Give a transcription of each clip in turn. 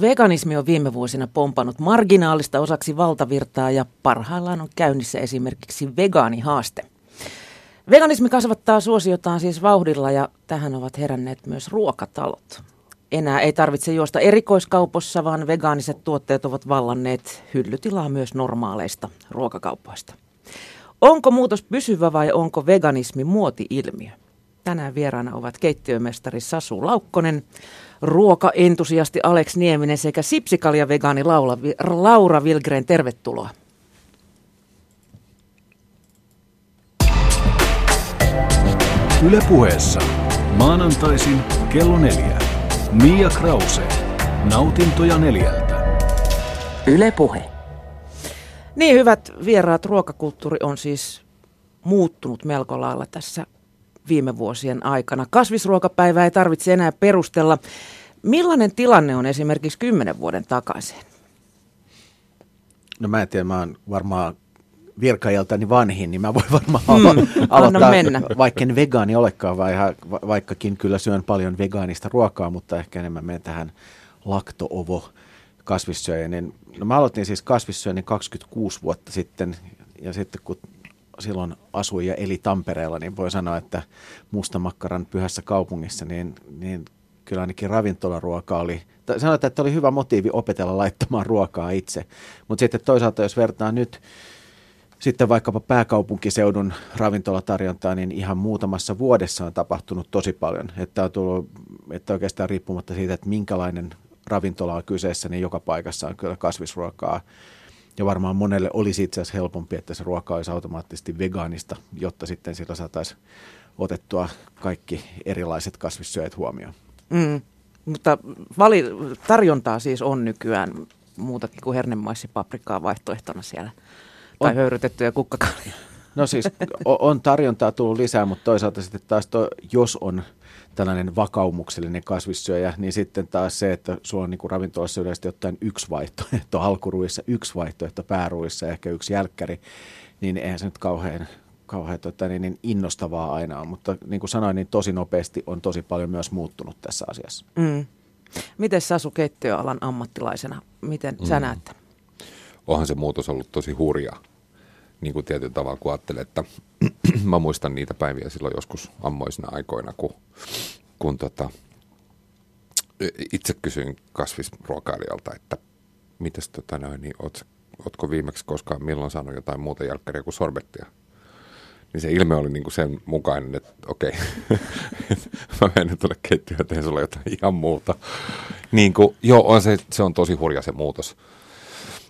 Veganismi on viime vuosina pompannut marginaalista osaksi valtavirtaa ja parhaillaan on käynnissä esimerkiksi vegaanihaaste. Veganismi kasvattaa suosiotaan siis vauhdilla ja tähän ovat heränneet myös ruokatalot. Enää ei tarvitse juosta erikoiskaupossa, vaan vegaaniset tuotteet ovat vallanneet hyllytilaa myös normaaleista ruokakaupoista. Onko muutos pysyvä vai onko veganismi muoti-ilmiö? Tänään vieraana ovat keittiömestari Sasu Laukkonen, ruokaentusiasti Alex Nieminen sekä sipsikalja vegaani Laura, Laura Vilgren. Tervetuloa. Ylepuheessa maanantaisin kello neljä. Mia Krause. Nautintoja neljältä. Ylepuhe. Niin hyvät vieraat, ruokakulttuuri on siis muuttunut melko lailla tässä viime vuosien aikana. Kasvisruokapäivää ei tarvitse enää perustella. Millainen tilanne on esimerkiksi kymmenen vuoden takaisin? No mä en tiedä, mä oon varmaan virkailtani vanhin, niin mä voin varmaan mm, aloittaa, mennä. vaikka en vegaani olekaan, vaikkakin kyllä syön paljon vegaanista ruokaa, mutta ehkä enemmän menen tähän laktoovo kasvissyöjä. Niin, no mä aloitin siis kasvissyönnin 26 vuotta sitten, ja sitten kun silloin asui ja eli Tampereella, niin voi sanoa, että mustamakkaran pyhässä kaupungissa, niin, niin kyllä ainakin ravintolaruoka oli, sanotaan, että oli hyvä motiivi opetella laittamaan ruokaa itse. Mutta sitten toisaalta, jos vertaa nyt sitten vaikkapa pääkaupunkiseudun ravintolatarjontaa, niin ihan muutamassa vuodessa on tapahtunut tosi paljon. Että on tullut, että oikeastaan riippumatta siitä, että minkälainen ravintola on kyseessä, niin joka paikassa on kyllä kasvisruokaa ja varmaan monelle olisi itse asiassa helpompi, että se ruoka olisi automaattisesti vegaanista, jotta sitten sillä saataisiin otettua kaikki erilaiset kasvissyöjät huomioon. Mm, mutta vali, tarjontaa siis on nykyään muutakin kuin hernemaissi paprikaa vaihtoehtona siellä. Tai on. höyrytettyjä kukkakalia. No siis on tarjontaa tullut lisää, mutta toisaalta sitten taas to, jos on tällainen vakaumuksellinen kasvissyöjä, niin sitten taas se, että sulla on niin kuin ravintolassa yleisesti ottaen yksi vaihtoehto alkuruissa, yksi vaihtoehto pääruissa ja ehkä yksi jälkkäri, niin eihän se nyt kauhean, kauhean tota, niin, niin innostavaa aina on. Mutta niin kuin sanoin, niin tosi nopeasti on tosi paljon myös muuttunut tässä asiassa. Mm. Miten Sasu keittiöalan ammattilaisena, miten mm. sä näet? Onhan se muutos ollut tosi hurjaa niin kuin tietyllä tavalla, kun ajattelee, että mä muistan niitä päiviä silloin joskus ammoisina aikoina, kun, kun tota, itse kysyin kasvisruokailijalta, että mitäs tota noin, niin oot, ootko viimeksi koskaan milloin saanut jotain muuta jälkkäriä kuin sorbettia? Niin se ilme oli niin kuin sen mukainen, että okei, mä menen tuonne keittiöön ja teen sulle jotain ihan muuta. Niin kuin, joo, on se, se on tosi hurja se muutos.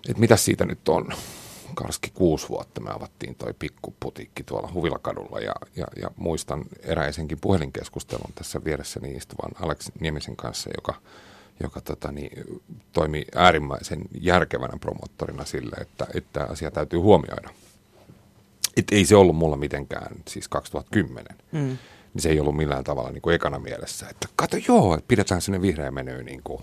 Että mitä siitä nyt on? Karski kuusi vuotta me avattiin toi pikkuputiikki tuolla Huvilakadulla ja, ja, ja muistan eräisenkin puhelinkeskustelun tässä vieressäni istuvan Alex Niemisen kanssa, joka, joka tota, niin, toimi äärimmäisen järkevänä promottorina sille, että, että asia täytyy huomioida. Et ei se ollut mulla mitenkään, siis 2010, mm. niin se ei ollut millään tavalla niin kuin ekana mielessä, että kato joo, että pidetään sinne vihreä menyy niin kuin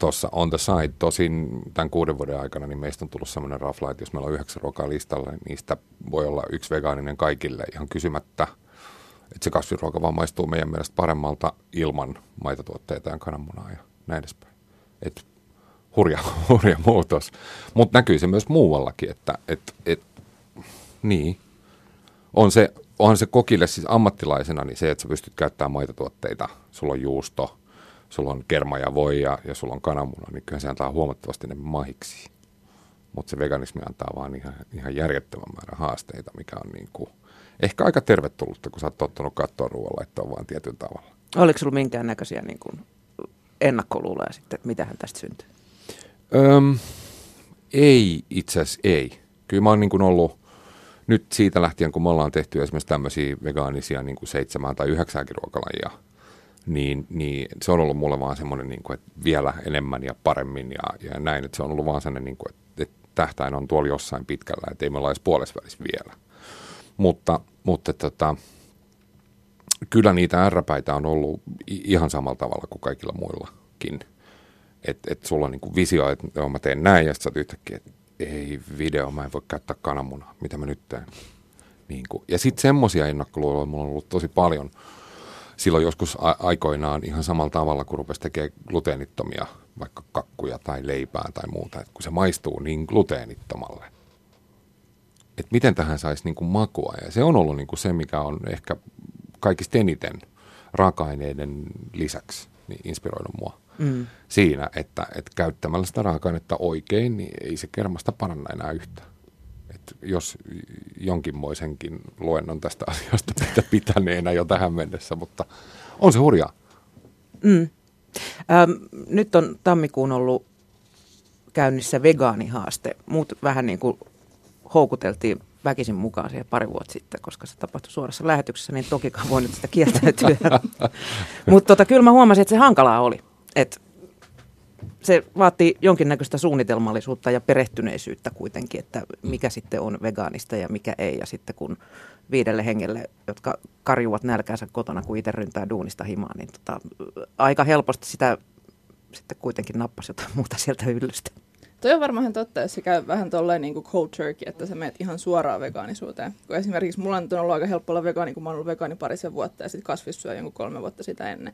tuossa on the side. Tosin tämän kuuden vuoden aikana niin meistä on tullut sellainen rafla, että jos meillä on yhdeksän ruokaa listalla, niin niistä voi olla yksi vegaaninen kaikille ihan kysymättä. Että se kasviruoka vaan maistuu meidän mielestä paremmalta ilman maitotuotteita ja kananmunaa ja näin edespäin. Et hurja, hurja muutos. Mutta näkyy se myös muuallakin, että et, et, niin. On se, onhan se kokille siis ammattilaisena niin se, että sä pystyt käyttämään maitotuotteita, sulla on juusto, sulla on kerma ja voi ja, ja sulla on kananmuna, niin kyllä se antaa huomattavasti enemmän mahiksi. Mutta se veganismi antaa vaan ihan, ihan järjettömän määrän haasteita, mikä on niin kuin, ehkä aika tervetullutta, kun sä oot tottunut katsoa ruoanlaittoa vaan tietyllä tavalla. Oliko sulla minkäännäköisiä niin kuin ennakkoluuloja sitten, että mitähän tästä syntyy? Öm, ei, itse asiassa ei. Kyllä mä oon niin kuin ollut nyt siitä lähtien, kun me ollaan tehty esimerkiksi tämmöisiä vegaanisia niin kuin seitsemän tai yhdeksääkin ruokalajia – niin, niin se on ollut mulle vaan semmoinen, niin kuin, että vielä enemmän ja paremmin ja, ja näin, että se on ollut vaan semmoinen, niin kuin, että, että tähtäin on tuolla jossain pitkällä, että ei me olla edes puolessa vielä. Mutta, mutta tota, kyllä niitä ärräpäitä on ollut ihan samalla tavalla kuin kaikilla muillakin. Että et sulla on niin kuin visio, että mä teen näin ja sitten yhtäkkiä, että ei video, mä en voi käyttää kananmunaa, mitä mä nyt teen. Niin kuin. Ja sitten semmoisia ennakkoluuloja mulla on ollut tosi paljon – silloin joskus a- aikoinaan ihan samalla tavalla, kun rupesi tekemään gluteenittomia vaikka herkkuja tai leipää tai muuta, että kun se maistuu niin gluteenittomalle, että miten tähän saisi niin kuin makua. Ja se on ollut niin kuin se, mikä on ehkä kaikista eniten raaka-aineiden lisäksi niin inspiroinut mua mm. siinä, että, että käyttämällä sitä raaka-ainetta oikein, niin ei se kermasta paranna enää yhtä. Jos jonkinmoisenkin luennon tästä asiasta pitää pitäneenä jo tähän mennessä, mutta on se hurjaa. Mm. Ähm, nyt on tammikuun ollut käynnissä vegaanihaaste. Muut vähän niin kuin houkuteltiin väkisin mukaan siihen pari vuotta sitten, koska se tapahtui suorassa lähetyksessä, niin tokikaan voi nyt sitä kieltäytyä. Mutta tota, kyllä mä huomasin, että se hankalaa oli. Et se vaatii jonkinnäköistä suunnitelmallisuutta ja perehtyneisyyttä kuitenkin, että mikä sitten on vegaanista ja mikä ei. Ja sitten kun viidelle hengelle, jotka karjuvat nälkäänsä kotona, kun itse ryntää duunista himaan, niin tota, aika helposti sitä sitten kuitenkin nappasi jotain muuta sieltä hyllystä. Toi on varmaan totta, jos se käy vähän tolleen niin kuin cold turkey, että sä menet ihan suoraan vegaanisuuteen. Kun esimerkiksi mulla on ollut aika helppo olla vegaani, kun mä oon ollut vegaani parisen vuotta ja sitten kasvissyö jonkun kolme vuotta sitä ennen.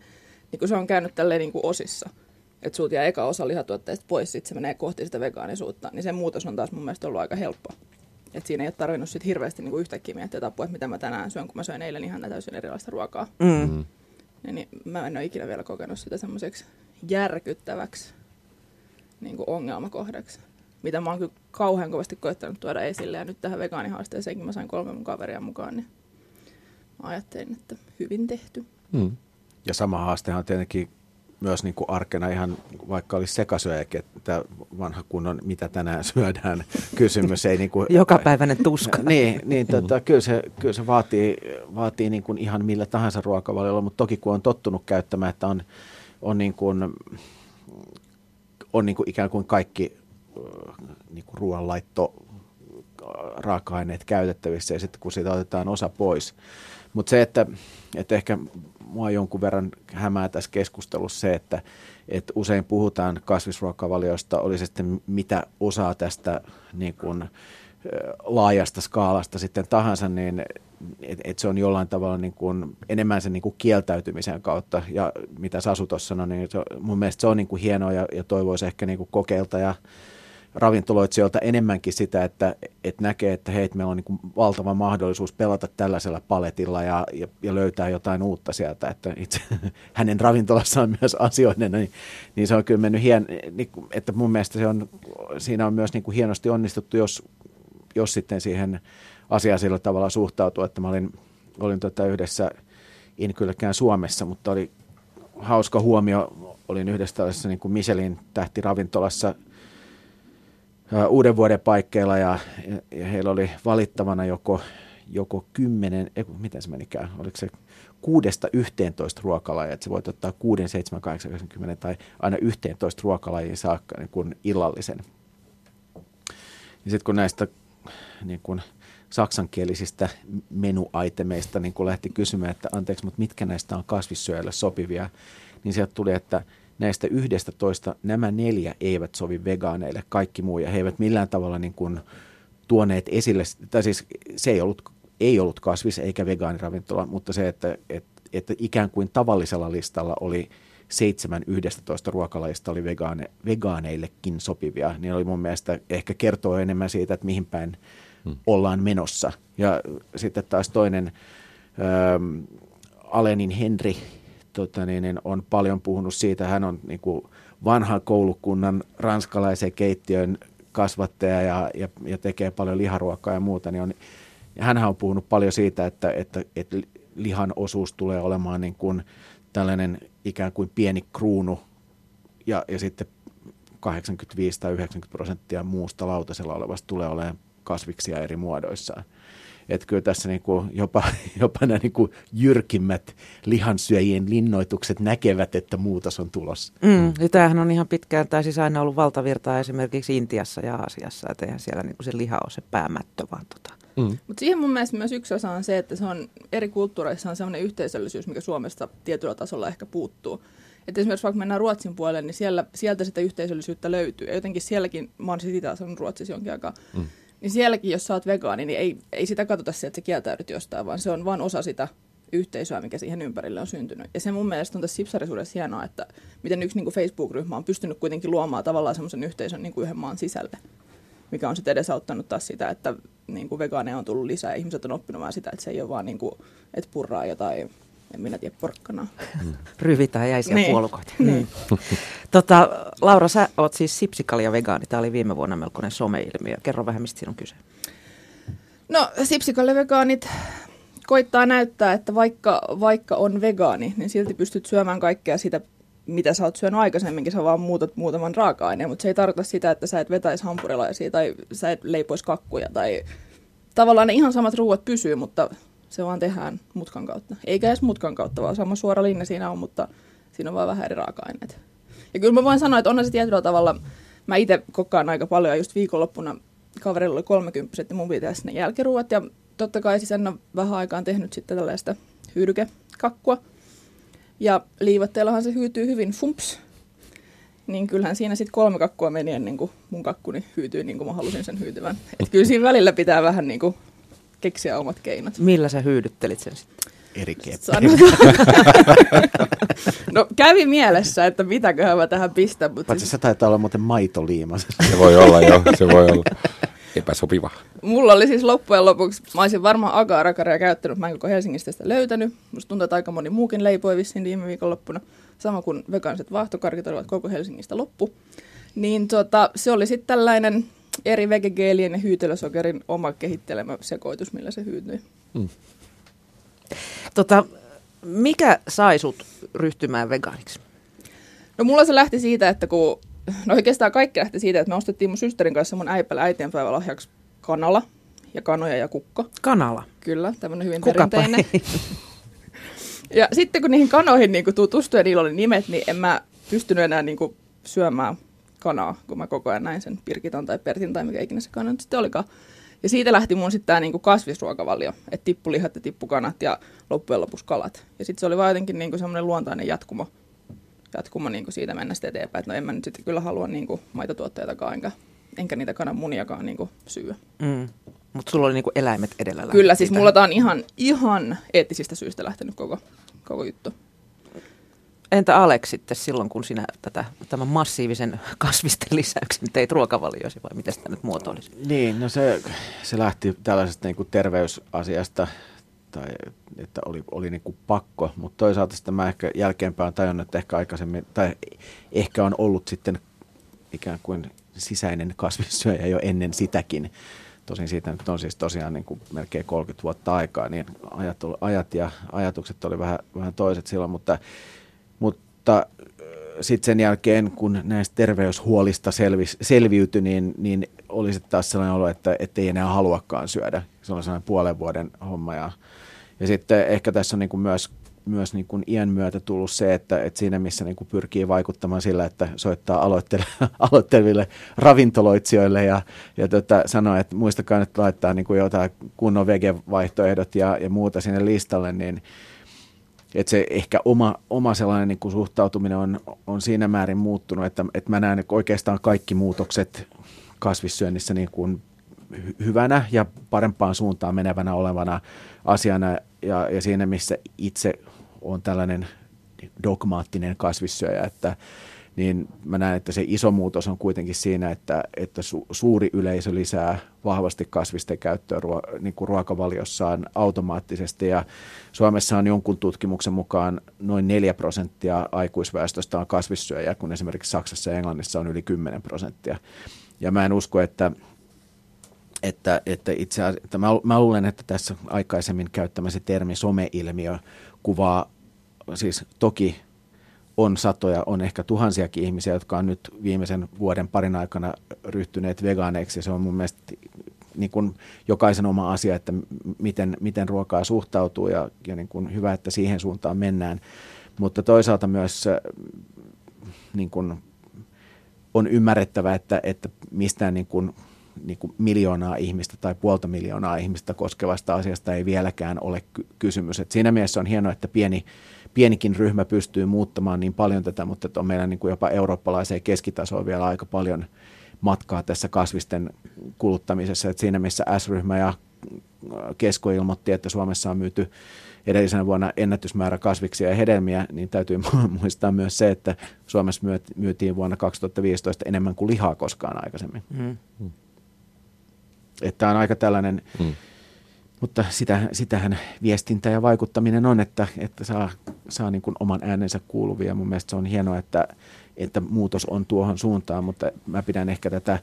Niin kun se on käynyt tälleen niin kuin osissa, että sulta jää eka osa lihatuotteista pois, sitten se menee kohti sitä vegaanisuutta, niin se muutos on taas mun mielestä ollut aika helppo. Et siinä ei ole tarvinnut sit hirveästi niin kuin yhtäkkiä miettiä, että, että mitä mä tänään syön, kun mä söin eilen ihan täysin erilaista ruokaa. Mm. mm. Niin, niin mä en ole ikinä vielä kokenut sitä semmoiseksi järkyttäväksi niin kuin ongelmakohdaksi, mitä mä oon kyllä kauhean kovasti koettanut tuoda esille. Ja nyt tähän vegaanihaasteeseenkin mä sain kolme mun kaveria mukaan, niin mä ajattelin, että hyvin tehty. Hmm. Ja sama haastehan on tietenkin myös niin kuin arkena ihan, vaikka olisi sekasyöjäkin, että vanha kunnon mitä tänään syödään kysymys. Ei niin kuin, Jokapäiväinen tuska. niin, niin tota, kyllä se, kyllä se vaatii, vaatii niin kuin ihan millä tahansa ruokavaliolla, mutta toki kun on tottunut käyttämään, että on, on niin kuin, on niin kuin ikään kuin kaikki niin kuin ruoanlaitto raaka-aineet käytettävissä ja sitten kun siitä otetaan osa pois. Mutta se, että, että ehkä mua jonkun verran hämää tässä keskustelussa se, että, että usein puhutaan kasvisruokavalioista, oli se sitten mitä osaa tästä niin kuin, laajasta skaalasta sitten tahansa, niin että et se on jollain tavalla niin kuin enemmän sen niin kuin kieltäytymisen kautta. Ja mitä Sasu tuossa sanoi, niin se, mun mielestä se on niin kuin hienoa ja, ja toivoisi ehkä niin kuin kokeilta ja ravintoloitsijoilta enemmänkin sitä, että, että näkee, että hei, meillä on niin valtava mahdollisuus pelata tällaisella paletilla ja, ja, ja löytää jotain uutta sieltä. Että itse hänen ravintolassaan myös asioiden, niin, niin se on kyllä mennyt hien, niin, että mun mielestä se on, siinä on myös niin kuin hienosti onnistuttu, jos, jos sitten siihen asiaan sillä tavalla suhtautua, että mä olin, olin tota yhdessä, en kylläkään Suomessa, mutta oli hauska huomio, olin yhdessä tällaisessa niin kuin Michelin tähtiravintolassa uuden vuoden paikkeilla ja, ja, heillä oli valittavana joko, joko kymmenen, ei, miten se menikään, oliko se kuudesta yhteentoista ruokalajia, että se voit ottaa kuuden, seitsemän, kahdeksan, 90 tai aina yhteentoista ruokalajia saakka niin kuin illallisen. Ja sitten kun näistä niin kuin saksankielisistä menuaitemeista niin kun lähti kysymään, että anteeksi, mutta mitkä näistä on kasvissyöjälle sopivia, niin sieltä tuli, että näistä yhdestä toista nämä neljä eivät sovi vegaaneille, kaikki muu, ja he eivät millään tavalla niin kuin tuoneet esille, tai siis se ei ollut, ei ollut kasvis eikä vegaaniravintola, mutta se, että, että, että ikään kuin tavallisella listalla oli seitsemän yhdestä toista ruokalajista oli vegaane, vegaaneillekin sopivia, niin oli mun mielestä ehkä kertoo enemmän siitä, että mihin päin hmm. ollaan menossa. Ja sitten taas toinen, ähm, Alenin Henri tota niin, niin on paljon puhunut siitä, hän on niin kuin vanhan koulukunnan ranskalaisen keittiön kasvattaja ja, ja, ja tekee paljon liharuokaa ja muuta, niin on, ja hänhän on puhunut paljon siitä, että, että, että lihan osuus tulee olemaan niin kuin tällainen ikään kuin pieni kruunu ja, ja sitten 85 tai 90 prosenttia muusta lautasella olevasta tulee olemaan kasviksia eri muodoissaan. Että kyllä tässä niin kuin jopa, jopa nämä niin kuin jyrkimmät lihansyöjien linnoitukset näkevät, että muutos on tulossa. Mm, ja tämähän on ihan pitkään, tai siis aina ollut valtavirtaa esimerkiksi Intiassa ja Aasiassa, että eihän siellä niin kuin se liha ole se päämättö, vaan tota. Mm. Mutta siihen mun mielestä myös yksi osa on se, että se on eri kulttuureissa on sellainen yhteisöllisyys, mikä Suomesta tietyllä tasolla ehkä puuttuu. Että esimerkiksi vaikka mennään Ruotsin puolelle, niin siellä, sieltä sitä yhteisöllisyyttä löytyy. Ja jotenkin sielläkin, mä oon siis itse asunut Ruotsissa jonkin aikaa, mm niin sielläkin, jos sä oot vegaani, niin ei, ei sitä katsota sieltä, että sä kieltäydyt jostain, vaan se on vain osa sitä yhteisöä, mikä siihen ympärille on syntynyt. Ja se mun mielestä on tässä sipsarisuudessa hienoa, että miten yksi niin Facebook-ryhmä on pystynyt kuitenkin luomaan tavallaan semmoisen yhteisön niin kuin yhden maan sisälle, mikä on sitten edesauttanut taas sitä, että niin kuin vegaaneja on tullut lisää ja ihmiset on oppinut vaan sitä, että se ei ole vaan niin kuin, että purraa jotain en minä tiedä, porkkanaa. Mm. Ryvitään jäisiä niin. puolukoita. Niin. tota, Laura, sä oot siis sipsikalia vegaani. Tämä oli viime vuonna melkoinen someilmiö. Kerro vähän, mistä siinä on kyse. No, sipsikalia vegaanit koittaa näyttää, että vaikka, vaikka on vegaani, niin silti pystyt syömään kaikkea sitä, mitä sä oot syönyt aikaisemminkin, sä vaan muutat muutaman raaka-aineen, mutta se ei tarkoita sitä, että sä et vetäisi hampurilaisia tai sä et leipoisi kakkuja tai tavallaan ne ihan samat ruuat pysyy, mutta se vaan tehdään mutkan kautta. Eikä edes mutkan kautta, vaan sama suora linja siinä on, mutta siinä on vaan vähän eri raaka-aineet. Ja kyllä mä voin sanoa, että on se tietyllä tavalla, mä itse kokkaan aika paljon, ja just viikonloppuna kaverilla oli 30 että mun pitää sinne jälkiruuat, ja totta kai siis en ole vähän aikaan tehnyt sitten tällaista hyydykekakkua. Ja liivatteellahan se hyytyy hyvin fumps. Niin kyllähän siinä sitten kolme kakkua meni ennen kuin mun kakkuni hyytyi niin kuin mä halusin sen hyytyvän. Et kyllä siinä välillä pitää vähän niin kuin keksiä omat keinot. Millä sä hyydyttelit sen sitten? Eri no kävi mielessä, että mitäköhän mä tähän pistän. Mutta Paitsi siis... se taitaa olla muuten maitoliima. Se voi olla jo, se voi olla epäsopiva. Mulla oli siis loppujen lopuksi, mä olisin varmaan agarakaria käyttänyt, mä en koko Helsingistä sitä löytänyt. Musta tuntuu, että aika moni muukin leipoi vissiin viime viikonloppuna. Sama kuin vegaaniset vaahtokarkit olivat koko Helsingistä loppu. Niin tota, se oli sitten tällainen eri vegegeelien ja hyytelösokerin oma kehittelemä sekoitus, millä se hyytyi. Hmm. Tota, mikä sai sut ryhtymään vegaaniksi? No mulla se lähti siitä, että kun, no oikeastaan kaikki lähti siitä, että me ostettiin mun systerin kanssa mun äipällä äitienpäivälahjaksi kanala ja kanoja ja kukko. Kanala? Kyllä, tämmöinen hyvin Kukapa perinteinen. ja sitten kun niihin kanoihin niin tutustuin ja niillä oli nimet, niin en mä pystynyt enää niin syömään kanaa, kun mä koko ajan näin sen Pirkitan tai Pertin tai mikä ikinä se kana nyt sitten olikaan. Ja siitä lähti mun sitten tämä niinku kasvisruokavalio, että tippulihat ja tippukanat ja loppujen lopuksi kalat. Ja sitten se oli vaan jotenkin niinku semmoinen luontainen jatkumo, jatkumo niinku siitä mennä sitten eteenpäin, että no en mä nyt sitten kyllä halua niinku maitotuotteitakaan enkä, enkä niitä kananmuniakaan niinku syödä. Mm. Mutta sulla oli niinku eläimet edellä Kyllä, siis mulla tämä on ihan, ihan eettisistä syistä lähtenyt koko, koko juttu. Entä Alex sitten silloin, kun sinä tätä, tämän massiivisen kasvisten lisäyksen teit ruokavaliosi vai miten sitä nyt muotoilisi? Niin, no se, se lähti tällaisesta niin kuin terveysasiasta, tai että oli, oli niin kuin pakko, mutta toisaalta sitten mä ehkä jälkeenpäin tajunnut, että ehkä aikaisemmin, tai ehkä on ollut sitten ikään kuin sisäinen kasvissyöjä jo ennen sitäkin. Tosin siitä nyt on siis tosiaan niin kuin melkein 30 vuotta aikaa, niin ajat, ajat ja ajatukset oli vähän, vähän toiset silloin, mutta mutta sitten sen jälkeen, kun näistä terveyshuolista selvis, selviytyi, niin, niin oli taas sellainen olo, että ei enää haluakaan syödä. Se on sellainen puolen vuoden homma. Ja, ja sitten ehkä tässä on niin kuin myös, myös niin kuin iän myötä tullut se, että, että siinä missä niin kuin pyrkii vaikuttamaan sillä, että soittaa aloitteleville ravintoloitsijoille ja, ja tota, sanoo, että muistakaa nyt laittaa niin kuin jotain kunnon vegevaihtoehdot ja, ja muuta sinne listalle, niin että se ehkä oma, oma sellainen niin kuin suhtautuminen on, on siinä määrin muuttunut, että, että mä näen oikeastaan kaikki muutokset kasvissyönnissä niin kuin hyvänä ja parempaan suuntaan menevänä olevana asiana ja, ja siinä missä itse on tällainen dogmaattinen kasvissyöjä, että niin mä näen, että se iso muutos on kuitenkin siinä, että, että su, suuri yleisö lisää vahvasti kasvisten käyttöä ruo, niin kuin ruokavaliossaan automaattisesti. Ja Suomessa on jonkun tutkimuksen mukaan noin 4 prosenttia aikuisväestöstä on kasvissyöjä, kun esimerkiksi Saksassa ja Englannissa on yli 10 prosenttia. Ja mä en usko, että että, että itse että mä, mä luulen, että tässä aikaisemmin käyttämäsi termi someilmiö kuvaa siis toki on satoja, on ehkä tuhansiakin ihmisiä, jotka on nyt viimeisen vuoden parin aikana ryhtyneet vegaaneiksi. Se on mun mielestä niin kuin jokaisen oma asia, että miten, miten ruokaa suhtautuu ja, ja niin kuin hyvä, että siihen suuntaan mennään. Mutta toisaalta myös äh, niin kuin on ymmärrettävä, että, että mistään niin kuin, niin kuin miljoonaa ihmistä tai puolta miljoonaa ihmistä koskevasta asiasta ei vieläkään ole ky- kysymys. Et siinä mielessä on hienoa, että pieni pienikin ryhmä pystyy muuttamaan niin paljon tätä, mutta on meillä niin kuin jopa eurooppalaiseen keskitasoon vielä aika paljon matkaa tässä kasvisten kuluttamisessa. Että siinä missä S-ryhmä ja Kesko ilmoitti, että Suomessa on myyty edellisenä vuonna ennätysmäärä kasviksia ja hedelmiä, niin täytyy muistaa myös se, että Suomessa myytiin vuonna 2015 enemmän kuin lihaa koskaan aikaisemmin. Mm. Että on aika tällainen, mm. Mutta sitä, sitähän viestintä ja vaikuttaminen on, että, että saa, saa niin kuin oman äänensä kuuluvia. Mun mielestä se on hienoa, että, että muutos on tuohon suuntaan, mutta mä pidän ehkä tätä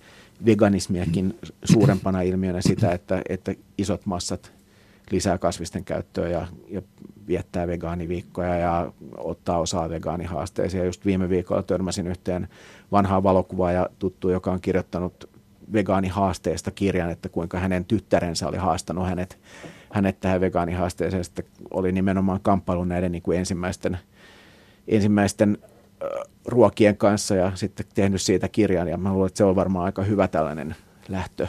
veganismiakin suurempana ilmiönä sitä, että, että isot massat lisää kasvisten käyttöä ja, ja viettää vegaaniviikkoja ja ottaa osaa vegaanihaasteisiin. Just viime viikolla törmäsin yhteen vanhaa valokuvaa ja tuttu, joka on kirjoittanut vegaanihaasteesta kirjan, että kuinka hänen tyttärensä oli haastanut hänet, hänet tähän vegaanihaasteeseen. Sitten oli nimenomaan kamppailu näiden niin kuin ensimmäisten, ensimmäisten ruokien kanssa ja sitten tehnyt siitä kirjan. Ja mä luulen, että se on varmaan aika hyvä tällainen lähtö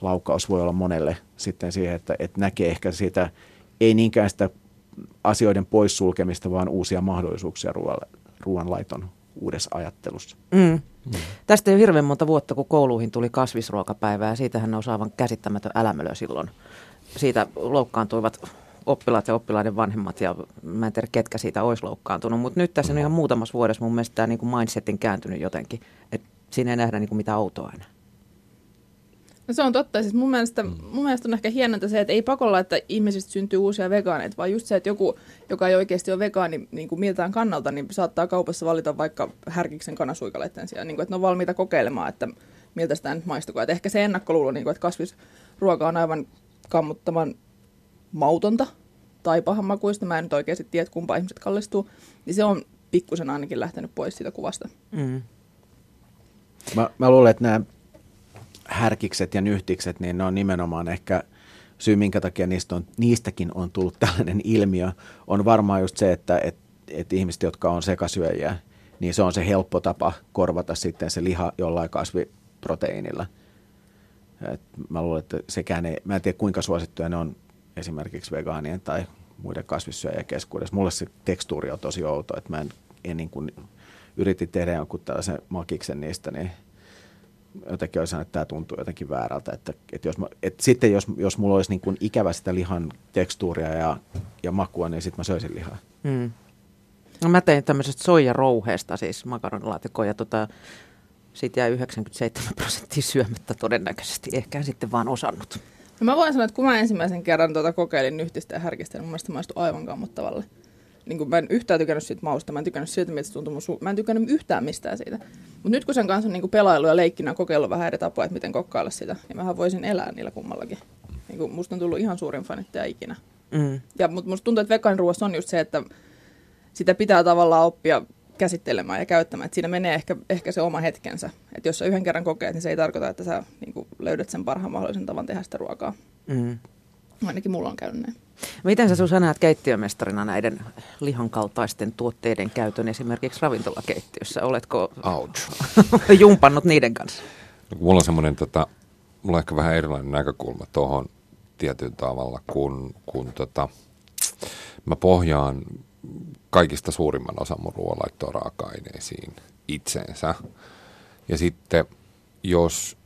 laukaus voi olla monelle sitten siihen, että, että näkee ehkä siitä, ei niinkään sitä asioiden poissulkemista, vaan uusia mahdollisuuksia ruoanlaiton uudessa ajattelussa. Mm. Mm. Tästä ei ole hirveän monta vuotta, kun kouluihin tuli kasvisruokapäivää, ja siitähän on aivan käsittämätön älämölö silloin. Siitä loukkaantuivat oppilaat ja oppilaiden vanhemmat, ja mä en tiedä, ketkä siitä olisi loukkaantunut, mutta nyt tässä on ihan muutamassa vuodessa mun mielestä tämä niin mindsetin kääntynyt jotenkin, että siinä ei nähdä niin kuin mitään outoa enää. No se on totta. Siis mun, mielestä, mm. mun mielestä on ehkä hienonta se, että ei pakolla, että ihmisistä syntyy uusia vegaaneita, vaan just se, että joku, joka ei oikeasti ole vegaani niin kuin miltään kannalta, niin saattaa kaupassa valita vaikka härkiksen kanasuikaleiden sijaan. Niin kuin, että ne on valmiita kokeilemaan, että miltä sitä nyt maistuu. Että ehkä se ennakkoluulo, niin kuin, että kasvisruoka on aivan kammuttavan mautonta tai pahanmakuista. Mä en nyt oikeasti tiedä, kumpa ihmiset kallistuu. Niin se on pikkusen ainakin lähtenyt pois siitä kuvasta. Mm. Mä, mä luulen, että nämä härkikset ja nyhtikset, niin ne on nimenomaan ehkä syy, minkä takia niistä on, niistäkin on tullut tällainen ilmiö, on varmaan just se, että et, et ihmiset, jotka on sekasyöjiä, niin se on se helppo tapa korvata sitten se liha jollain kasviproteiinilla. Et mä luulen, että sekään ei, mä en tiedä kuinka suosittuja ne on esimerkiksi vegaanien tai muiden kasvissyöjien keskuudessa. Mulle se tekstuuri on tosi outo, että mä en, en niin kuin, yritin tehdä jonkun tällaisen makiksen niistä, niin jotenkin olisi että tämä tuntuu jotenkin väärältä. Että, että jos mä, että sitten jos, jos mulla olisi niin kuin ikävä sitä lihan tekstuuria ja, ja makua, niin sitten mä söisin lihaa. Mm. No mä tein tämmöisestä soijarouheesta siis makaronilaatikkoa ja tota, siitä jäi 97 prosenttia syömättä todennäköisesti. Ehkä sitten vaan osannut. No mä voin sanoa, että kun mä ensimmäisen kerran tuota kokeilin nyhtistä ja härkistä, niin mun mielestä maistui aivan kammottavalle niin kuin mä en yhtään tykännyt siitä mausta, mä en tykännyt siitä, miltä se tuntui su- mä en tykännyt yhtään mistään siitä. Mutta nyt kun sen kanssa on niin kuin pelailu ja leikkinä kokeillut vähän eri tapoja, että miten kokkailla sitä, niin mähän voisin elää niillä kummallakin. Niin kuin musta on tullut ihan suurin fanittaja ikinä. Mm. Ja mutta musta tuntuu, että vegaaniruoassa on just se, että sitä pitää tavallaan oppia käsittelemään ja käyttämään. Että siinä menee ehkä, ehkä se oma hetkensä. Että jos sä yhden kerran kokeet, niin se ei tarkoita, että sä niin kuin löydät sen parhaan mahdollisen tavan tehdä sitä ruokaa. Mm. Ainakin mulla on käynyt näin. Miten sä Susanna näet keittiömestarina näiden lihankaltaisten tuotteiden käytön esimerkiksi ravintolakeittiössä? Oletko Ouch. jumpannut niiden kanssa? No, mulla on semmoinen, tota, mulla on ehkä vähän erilainen näkökulma tuohon tietyllä tavalla, kun, kun tota, mä pohjaan kaikista suurimman osan mun ruoanlaittoa raaka-aineisiin itseensä. Ja sitten jos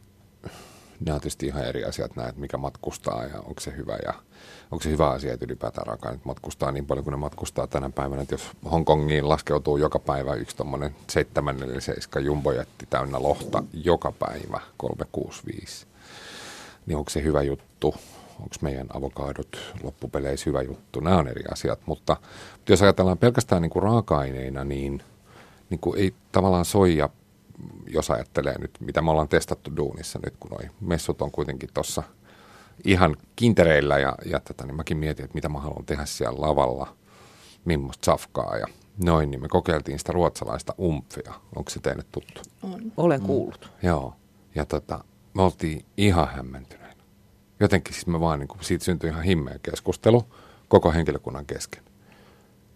ne on tietysti ihan eri asiat näet, mikä matkustaa ja onko se hyvä ja onko se hyvä asia, että ylipäätään raaka matkustaa niin paljon kuin ne matkustaa tänä päivänä. Että jos Hongkongiin laskeutuu joka päivä yksi tuommoinen 747 jumbojätti täynnä lohta joka päivä 365, niin onko se hyvä juttu? Onko meidän avokadot loppupeleissä hyvä juttu? Nämä on eri asiat, mutta, mutta jos ajatellaan pelkästään niin kuin raaka-aineina, niin, niin kuin ei tavallaan soija jos ajattelee nyt, mitä me ollaan testattu duunissa nyt, kun noi messut on kuitenkin tuossa ihan kintereillä ja, ja tätä, niin mäkin mietin, että mitä mä haluan tehdä siellä lavalla, millaista safkaa ja noin, niin me kokeiltiin sitä ruotsalaista umfia. Onko se teille tuttu? On. Olen kuullut. Mm. Joo, ja tota, me oltiin ihan hämmentyneitä. Jotenkin siis me vaan, niin kuin, siitä syntyi ihan himmeä keskustelu koko henkilökunnan kesken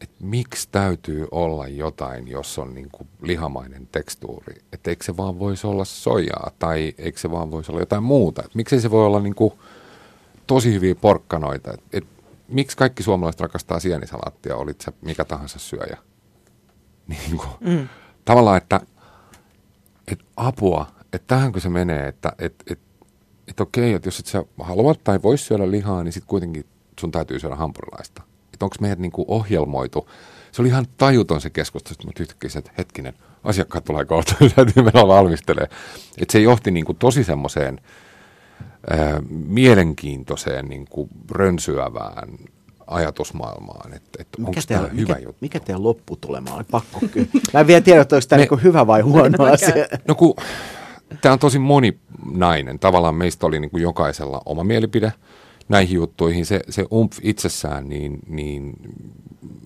että miksi täytyy olla jotain, jos on niin kuin lihamainen tekstuuri. Että eikö se vaan voisi olla sojaa tai eikö se vaan voisi olla jotain muuta. Et miksei se voi olla niin kuin tosi hyviä porkkanoita. Et, et, miksi kaikki suomalaiset rakastaa sienisalaattia, olit se mikä tahansa syöjä. Niin kuin, mm. Tavallaan, että et apua, että tähänkö se menee, että et, et, että okei, että jos et sä haluat tai vois syödä lihaa, niin sitten kuitenkin sun täytyy syödä hampurilaista. Että onko meidät niin kuin ohjelmoitu. Se oli ihan tajuton se keskustelu, että mä tytkisin, että hetkinen, asiakkaat tulee kohta, täytyy mennä valmistelee. Että se johti niin kuin tosi semmoiseen mielenkiintoiseen niin kuin rönsyävään ajatusmaailmaan, että, että onko tämä hyvä mikä, juttu. Mikä teidän lopputulema on? Pakko kyllä. Mä en vielä tiedä, että onko tämä niin hyvä vai huono asia. No kun tämä on tosi moninainen. Tavallaan meistä oli niin kuin jokaisella oma mielipide näihin juttuihin. Se, se umf itsessään, niin, niin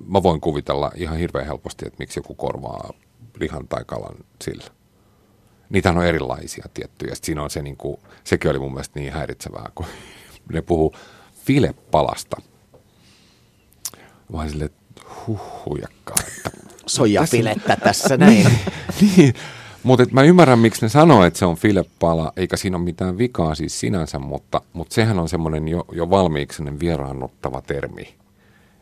mä voin kuvitella ihan hirveän helposti, että miksi joku korvaa lihan tai kalan sillä. Niitä on erilaisia tiettyjä. Sitten siinä on se, niin kuin, sekin oli mun mielestä niin häiritsevää, kun ne puhuu filepalasta. Vaan silleen, huhhujakkaa. Sojafilettä tässä näin. niin, mutta mä ymmärrän, miksi ne sanoo, että se on filepala, eikä siinä ole mitään vikaa siis sinänsä, mutta, mutta sehän on semmoinen jo, jo valmiiksi vieraannuttava termi.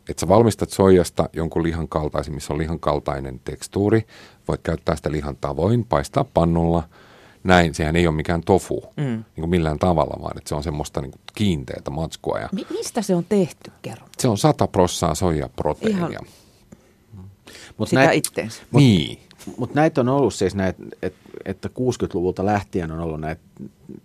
Että sä valmistat soijasta jonkun lihan kaltaisen, missä on lihan kaltainen tekstuuri. Voit käyttää sitä lihan tavoin, paistaa pannulla. Näin, sehän ei ole mikään tofu mm. niin kuin millään tavalla, vaan että se on semmoista niin kiinteätä matskua. Ja Mi- mistä se on tehty, kerro? Se on 100 prossaa soijaproteiinia. Ihan Mut sitä näit, itteensä. Mut, niin. Mutta näitä on ollut siis näitä, et, että 60-luvulta lähtien on ollut näitä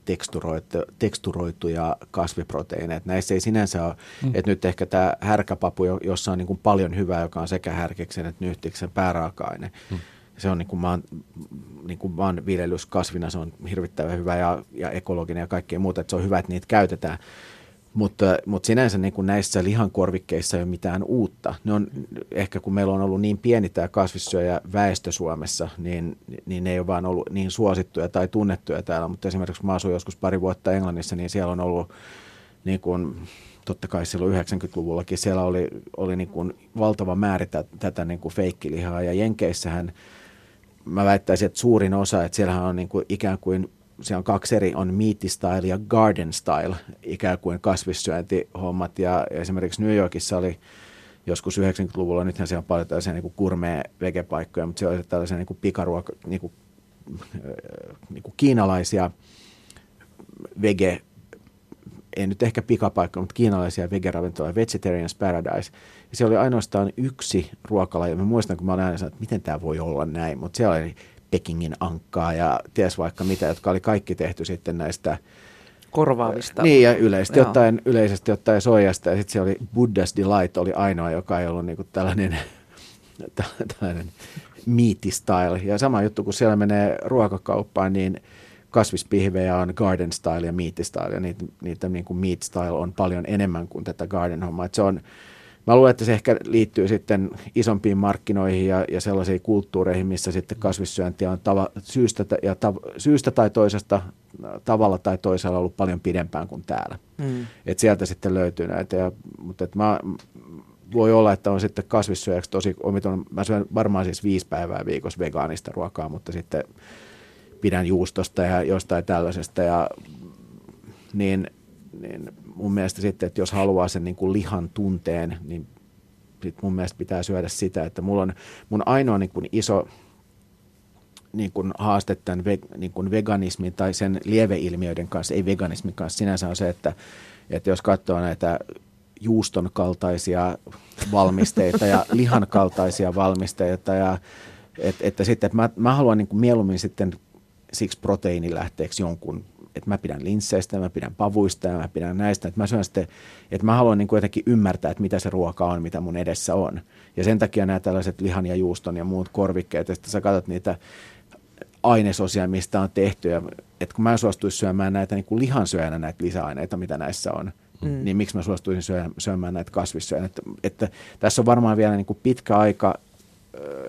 teksturoitu, teksturoituja kasviproteiineja. Näissä ei sinänsä ole, mm. että nyt ehkä tämä härkäpapu, jossa on niin kuin paljon hyvää, joka on sekä härkeksen että nyhtiksen pääraaka-aine. Mm. Se on niin kuin maan, niin kuin maanviljelyskasvina, se on hirvittävän hyvä ja, ja ekologinen ja kaikkea muuta, että se on hyvä, että niitä käytetään. Mutta, mutta sinänsä niin kuin näissä lihankorvikkeissa ei ole mitään uutta. Ne on, ehkä kun meillä on ollut niin pieni tämä kasvissyöjä väestö Suomessa, niin, niin ne ei ole vaan ollut niin suosittuja tai tunnettuja täällä. Mutta esimerkiksi mä asuin joskus pari vuotta Englannissa, niin siellä on ollut niin kuin, totta kai silloin 90-luvullakin siellä oli, oli niin kuin valtava määrä tätä, tätä niin kuin feikkilihaa. Ja Jenkeissähän mä väittäisin, että suurin osa, että siellähän on niin kuin ikään kuin se on kaksi eri, on meat style ja garden style, ikään kuin kasvissyöntihommat. Ja esimerkiksi New Yorkissa oli joskus 90-luvulla, nythän siellä on paljon tällaisia niin gourmet vegepaikkoja, mutta siellä oli tällaisia niin pikaruoka, niin kuin, niin kuin kiinalaisia vege, ei nyt ehkä pikapaikkoja, mutta kiinalaisia vegeravintoloja, Vegetarian's Paradise. Ja siellä oli ainoastaan yksi ruokala, ja mä muistan, kun mä olen aina sanonut, että miten tämä voi olla näin, mutta siellä oli Pekingin ankkaa ja ties vaikka mitä, jotka oli kaikki tehty sitten näistä korvaavista. Niin, ja yleisesti ottaen, yleisesti ottaen soijasta. Ja sitten se oli Buddha's Delight oli ainoa, joka ei ollut niinku tällainen, tällainen meaty style. Ja sama juttu, kun siellä menee ruokakauppaan, niin kasvispihvejä on garden style ja meaty style. Ja niitä, niitä niin kuin meat style on paljon enemmän kuin tätä garden hommaa. Se on, Mä luulen, että se ehkä liittyy sitten isompiin markkinoihin ja, ja sellaisiin kulttuureihin, missä sitten kasvissyöntiä on tava, syystä, ja tav, syystä tai toisesta tavalla tai toisella ollut paljon pidempään kuin täällä. Mm. Et sieltä sitten löytyy näitä. Ja, mutta et mä, voi olla, että on sitten kasvissyöjäksi tosi omiton. Mä syön varmaan siis viisi päivää viikossa vegaanista ruokaa, mutta sitten pidän juustosta ja jostain tällaisesta. Ja, niin, niin mun mielestä sitten, että jos haluaa sen niin kuin lihan tunteen, niin sit mun mielestä pitää syödä sitä, että mulla on mun ainoa niin kuin iso niin kuin haaste tämän ve, niin kuin veganismin tai sen lieveilmiöiden kanssa, ei veganismin kanssa sinänsä on se, että, että jos katsoo näitä juuston kaltaisia valmisteita ja lihan kaltaisia valmisteita ja että, että sitten että mä, mä haluan niin kuin mieluummin sitten siksi proteiinilähteeksi jonkun että mä pidän linsseistä, mä pidän pavuista ja mä pidän näistä. Että mä syön sitten, että mä haluan niin kuin jotenkin ymmärtää, että mitä se ruoka on, mitä mun edessä on. Ja sen takia nämä tällaiset lihan ja juuston ja muut korvikkeet, että sä katsot niitä ainesosia, mistä on tehty. Ja, että kun mä suostuisin syömään näitä niin kuin lihansyöjänä näitä lisäaineita, mitä näissä on, mm. niin miksi mä suostuisin syömään näitä kasvissyöjänä. Että, että tässä on varmaan vielä niin kuin pitkä aika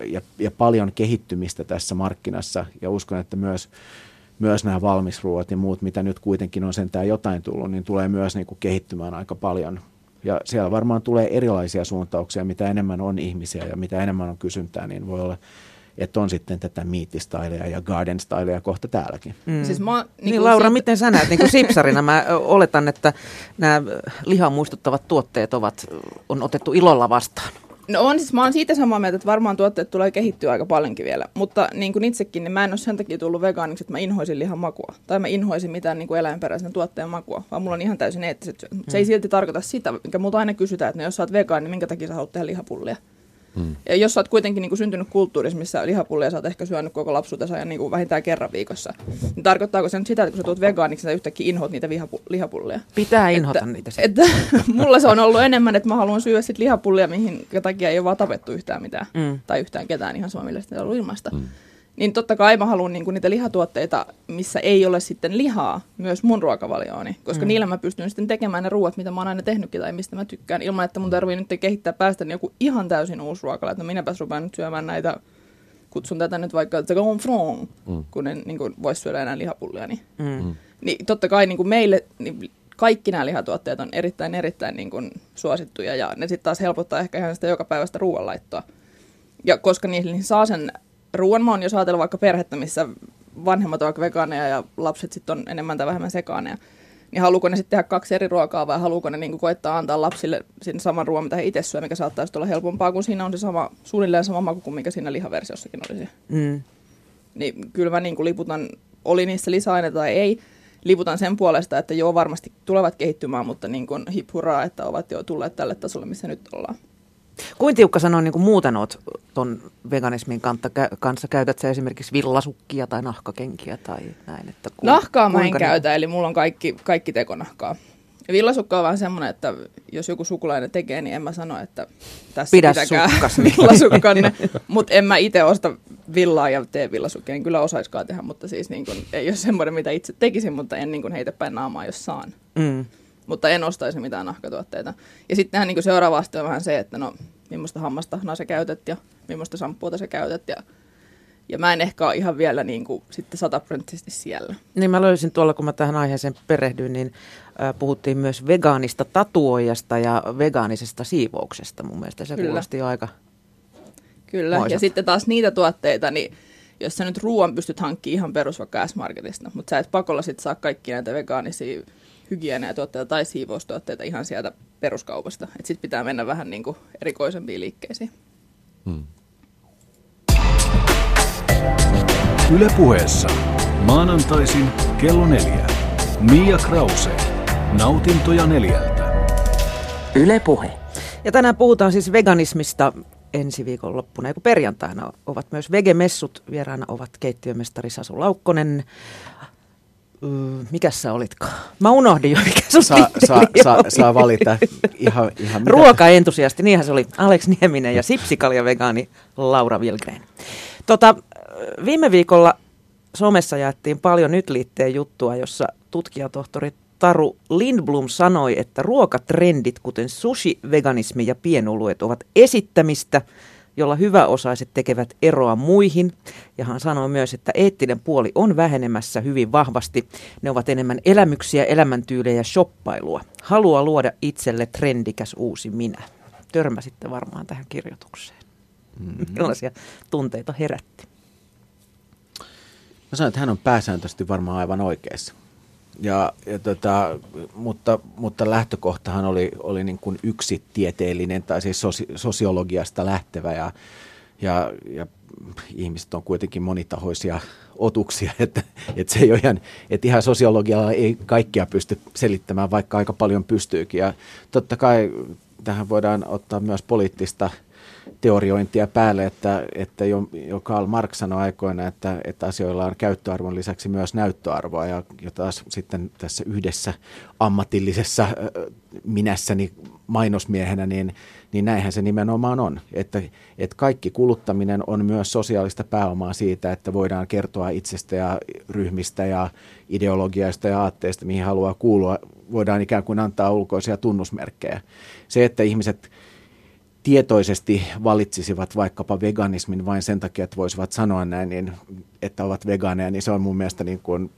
ja, ja paljon kehittymistä tässä markkinassa ja uskon, että myös myös nämä valmisruoat ja muut, mitä nyt kuitenkin on sentään jotain tullut, niin tulee myös niin kuin kehittymään aika paljon. Ja siellä varmaan tulee erilaisia suuntauksia, mitä enemmän on ihmisiä ja mitä enemmän on kysyntää, niin voi olla, että on sitten tätä miittistaileja ja garden styleja kohta täälläkin. Mm. Siis mä, niin, niin Laura, sit... miten sä näet? Niin kuin sipsarina mä oletan, että nämä lihan muistuttavat tuotteet ovat, on otettu ilolla vastaan. No on siis, mä oon siitä samaa mieltä, että varmaan tuotteet tulee kehittyä aika paljonkin vielä. Mutta niin kuin itsekin, niin mä en ole sen takia tullut vegaaniksi, että mä inhoisin lihan makua. Tai mä inhoisin mitään niin kuin eläinperäisen tuotteen makua, vaan mulla on ihan täysin eettiset. Mm. Se ei silti tarkoita sitä, mikä multa aina kysytään, että no jos sä oot vegaani, niin minkä takia sä haluat tehdä lihapullia? Mm. Ja jos sä oot kuitenkin niin kuin syntynyt kulttuurissa, missä lihapullia sä oot ehkä syönyt koko lapsuutesi ja niin kuin vähintään kerran viikossa, niin tarkoittaako se nyt sitä, että kun sä tulet vegaaniksi, sä yhtäkkiä inhoat niitä vihapu- lihapullia? Pitää inhota että, niitä. Että, mulla se on ollut enemmän, että mä haluan syödä sit lihapullia, mihin takia ei ole vaan tapettu yhtään mitään. Mm. Tai yhtään ketään ihan on ollut ilmaista. Mm niin totta kai mä haluan niin niitä lihatuotteita, missä ei ole sitten lihaa, myös mun ruokavaliooni, koska mm. niillä mä pystyn sitten tekemään ne ruoat, mitä mä oon aina tehnytkin tai mistä mä tykkään, ilman että mun tarvii nyt kehittää päästä niin joku ihan täysin uusi ruokala, että no minäpäs rupean nyt syömään näitä, kutsun tätä nyt vaikka the gonfron, mm. kun en niin voisi syödä enää lihapullia, niin, mm. mm. niin totta kai niin kuin meille niin kaikki nämä lihatuotteet on erittäin, erittäin niin kuin suosittuja ja ne sitten taas helpottaa ehkä ihan sitä joka päivästä ruoanlaittoa. Ja koska niihin saa sen ruoan mä oon jos ajatellut vaikka perhettä, missä vanhemmat ovat vegaaneja ja lapset sitten on enemmän tai vähemmän sekaaneja, niin haluuko ne sitten tehdä kaksi eri ruokaa vai haluuko ne niin koettaa antaa lapsille sen saman ruoan, mitä he itse syö, mikä saattaisi olla helpompaa, kun siinä on se sama, suunnilleen sama maku kuin mikä siinä lihaversiossakin olisi. Mm. Niin kyllä mä niin kuin liputan, oli niissä lisäaineita tai ei, liputan sen puolesta, että joo varmasti tulevat kehittymään, mutta niin kuin hip hurraa, että ovat jo tulleet tälle tasolle, missä nyt ollaan. Kuin tiukka sanoa niin kuin muuten oot ton veganismin kanssa? Käytät sä esimerkiksi villasukkia tai nahkakenkiä tai näin? Että ku, Nahkaa mä en niin... käytä, eli mulla on kaikki, kaikki tekonahkaa. Villasukka on vaan semmoinen, että jos joku sukulainen tekee, niin en mä sano, että tässä Pidä pitäkää villasukkanne. mutta en mä itse osta villaa ja tee villasukkia, niin kyllä osaiskaan tehdä, mutta siis niin kun, ei ole semmoinen, mitä itse tekisin, mutta en niin kun heitä päin naamaa, jos saan. Mm mutta en ostaisi mitään nahkatuotteita. Ja sittenhän niin seuraava aste on vähän se, että no, millaista hammastahnaa sä käytät ja millaista samppuota sä käytät ja ja mä en ehkä ole ihan vielä niin kuin, sitten sataprosenttisesti siellä. Niin mä löysin tuolla, kun mä tähän aiheeseen perehdyin, niin äh, puhuttiin myös vegaanista tatuoijasta ja vegaanisesta siivouksesta. Mun mielestä se Kyllä. kuulosti jo aika Kyllä, moiselta. ja sitten taas niitä tuotteita, niin jos sä nyt ruoan pystyt hankkimaan ihan perus vaikka S-Marketista, mutta sä et pakolla sit saa kaikki näitä vegaanisia hygieniatuotteita tai siivoustuotteita ihan sieltä peruskaupasta. Sitten pitää mennä vähän niin kuin erikoisempiin liikkeisiin. Hmm. Ylepuheessa maanantaisin kello neljä. Mia Krause. Nautintoja neljältä. Ylepuhe. Ja tänään puhutaan siis veganismista ensi viikon loppuna, kun perjantaina ovat myös vegemessut. Vieraana ovat keittiömestari Sasu Laukkonen, mikä sä olitkaan? Mä unohdin jo, mikä sun saa, saa, saa, saa valita ihan, ihan mitä. Ruokaentusiasti, niinhän se oli Alex Nieminen ja sipsikalja vegaani Laura Vilgren. Tota, viime viikolla somessa jaettiin paljon nyt liitteen juttua, jossa tutkijatohtori Taru Lindblom sanoi, että ruokatrendit, kuten sushi, veganismi ja pienoluet, ovat esittämistä – jolla hyväosaiset tekevät eroa muihin. Ja hän sanoo myös, että eettinen puoli on vähenemässä hyvin vahvasti. Ne ovat enemmän elämyksiä, elämäntyylejä ja shoppailua. Haluaa luoda itselle trendikäs uusi minä. Törmäsitte varmaan tähän kirjoitukseen. Mm-hmm. Millaisia tunteita herätti? Mä sanon, että hän on pääsääntöisesti varmaan aivan oikeassa. Ja, ja tota, mutta, mutta lähtökohtahan oli, oli niin kuin yksi tieteellinen tai siis sosi, sosiologiasta lähtevä ja, ja, ja ihmiset on kuitenkin monitahoisia otuksia, että, että se ei ihan, että ihan sosiologialla ei kaikkia pysty selittämään, vaikka aika paljon pystyykin. Ja totta kai tähän voidaan ottaa myös poliittista – teoriointia päälle, että, että jo, jo Karl Marx sanoi aikoina, että, että asioilla on käyttöarvon lisäksi myös näyttöarvoa. Ja jo taas sitten tässä yhdessä ammatillisessa minässäni mainosmiehenä, niin, niin näinhän se nimenomaan on, että, että kaikki kuluttaminen on myös sosiaalista pääomaa siitä, että voidaan kertoa itsestä ja ryhmistä ja ideologiaista ja aatteista, mihin haluaa kuulua, voidaan ikään kuin antaa ulkoisia tunnusmerkkejä. Se, että ihmiset tietoisesti valitsisivat vaikkapa veganismin vain sen takia, että voisivat sanoa näin, niin, että ovat vegaaneja, niin se on mun mielestä niin kuin,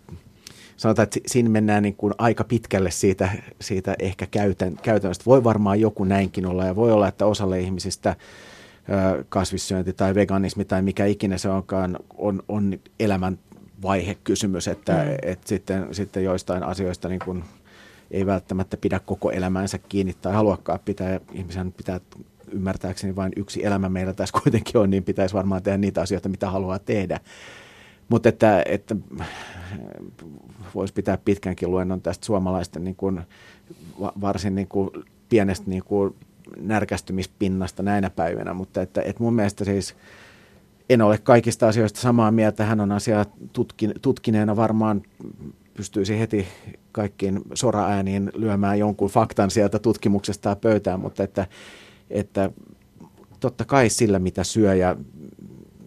sanotaan, että siinä mennään niin kuin aika pitkälle siitä, siitä ehkä käytän, käytännöstä. Voi varmaan joku näinkin olla ja voi olla, että osalle ihmisistä kasvissyönti tai veganismi tai mikä ikinä se onkaan on, on elämän vaihekysymys, että mm. et sitten, sitten joistain asioista niin kuin ei välttämättä pidä koko elämänsä kiinni tai haluakaan pitää. Ihmisen pitää ymmärtääkseni vain yksi elämä meillä tässä kuitenkin on, niin pitäisi varmaan tehdä niitä asioita, mitä haluaa tehdä. Mutta että, että voisi pitää pitkänkin luennon tästä suomalaisten niin kuin, varsin niin kuin, pienestä niin kuin, närkästymispinnasta näinä päivinä, mutta että, että mun mielestä siis en ole kaikista asioista samaa mieltä. Hän on asiaa tutkin, tutkineena varmaan pystyisi heti kaikkiin soraääniin lyömään jonkun faktan sieltä tutkimuksesta pöytään, mutta että, että totta kai sillä, mitä syö ja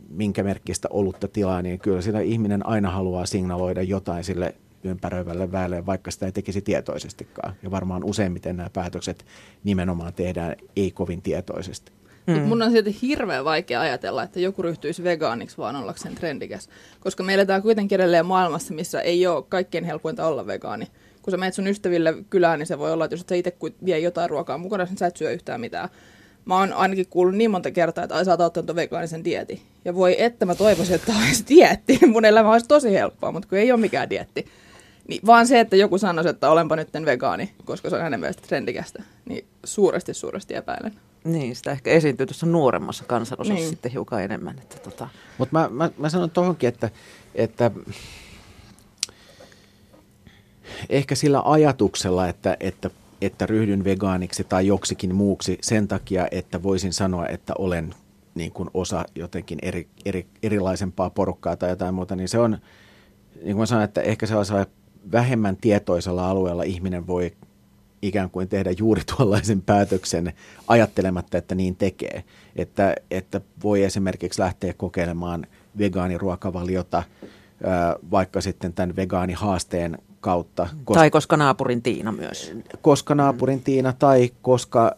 minkä merkkistä olutta tilaa, niin kyllä sillä ihminen aina haluaa signaloida jotain sille ympäröivälle väelle, vaikka sitä ei tekisi tietoisestikaan. Ja varmaan useimmiten nämä päätökset nimenomaan tehdään ei kovin tietoisesti. Mm. mun on silti hirveän vaikea ajatella, että joku ryhtyisi vegaaniksi vaan ollakseen trendikäs. Koska me eletään kuitenkin edelleen maailmassa, missä ei ole kaikkein helpointa olla vegaani. Kun sä menet sun ystäville kylään, niin se voi olla, että jos sä itse vie jotain ruokaa mukana, niin sä et syö yhtään mitään. Mä oon ainakin kuullut niin monta kertaa, että ai sä oot ottanut vegaanisen dieti. Ja voi että mä toivoisin, että olisi dietti. Mun elämä olisi tosi helppoa, mutta kun ei ole mikään dietti. Niin vaan se, että joku sanoisi, että olenpa nyt vegaani, koska se on hänen mielestä trendikästä, niin suuresti suuresti epäilen. Niin, sitä ehkä esiintyy tuossa nuoremmassa kansanosassa niin. sitten hiukan enemmän. Että tota. Mutta mä, mä, mä sanon tuohonkin, että, että ehkä sillä ajatuksella, että, että, että ryhdyn vegaaniksi tai joksikin muuksi sen takia, että voisin sanoa, että olen niin kuin osa jotenkin eri, eri, erilaisempaa porukkaa tai jotain muuta, niin se on, niin kuin mä sanoin, että ehkä sellaisella vähemmän tietoisella alueella ihminen voi ikään kuin tehdä juuri tuollaisen päätöksen ajattelematta, että niin tekee. Että, että voi esimerkiksi lähteä kokeilemaan vegaaniruokavaliota vaikka sitten tämän vegaanihaasteen kautta. Koska, tai koska naapurin Tiina myös. Koska naapurin Tiina tai koska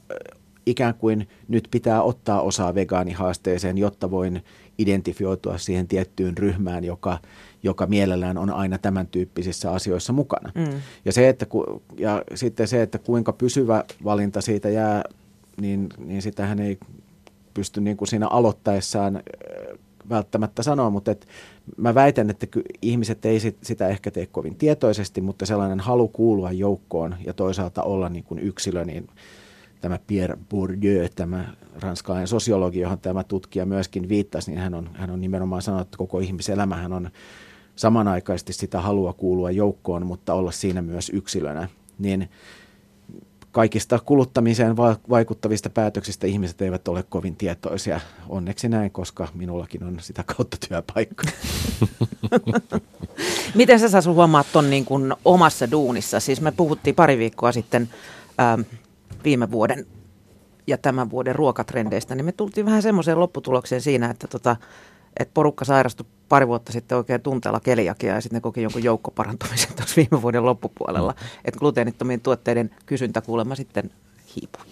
ikään kuin nyt pitää ottaa osaa vegaanihaasteeseen, jotta voin identifioitua siihen tiettyyn ryhmään, joka, joka mielellään on aina tämän tyyppisissä asioissa mukana. Mm. Ja, se, että, ja sitten se, että kuinka pysyvä valinta siitä jää, niin, niin sitähän ei pysty niin kuin siinä aloittaessaan välttämättä sanoa, mutta et mä väitän, että ihmiset ei sit, sitä ehkä tee kovin tietoisesti, mutta sellainen halu kuulua joukkoon ja toisaalta olla niin kuin yksilö, niin tämä Pierre Bourdieu, tämä ranskalainen sosiologi, johon tämä tutkija myöskin viittasi, niin hän on, hän on nimenomaan sanonut, että koko ihmiselämähän on samanaikaisesti sitä halua kuulua joukkoon, mutta olla siinä myös yksilönä. Niin kaikista kuluttamiseen vaikuttavista päätöksistä ihmiset eivät ole kovin tietoisia. Onneksi näin, koska minullakin on sitä kautta työpaikka. Miten sä Sasu huomaat tuon niin kuin omassa duunissa? Siis me puhuttiin pari viikkoa sitten ähm, viime vuoden ja tämän vuoden ruokatrendeistä, niin me tultiin vähän semmoiseen lopputulokseen siinä, että, tota, että porukka sairastui pari vuotta sitten oikein tunteella keliakia ja sitten ne koki jonkun joukkoparantumisen tuossa viime vuoden loppupuolella. Mm. Että gluteenittomien tuotteiden kysyntä kuulemma sitten hiipui.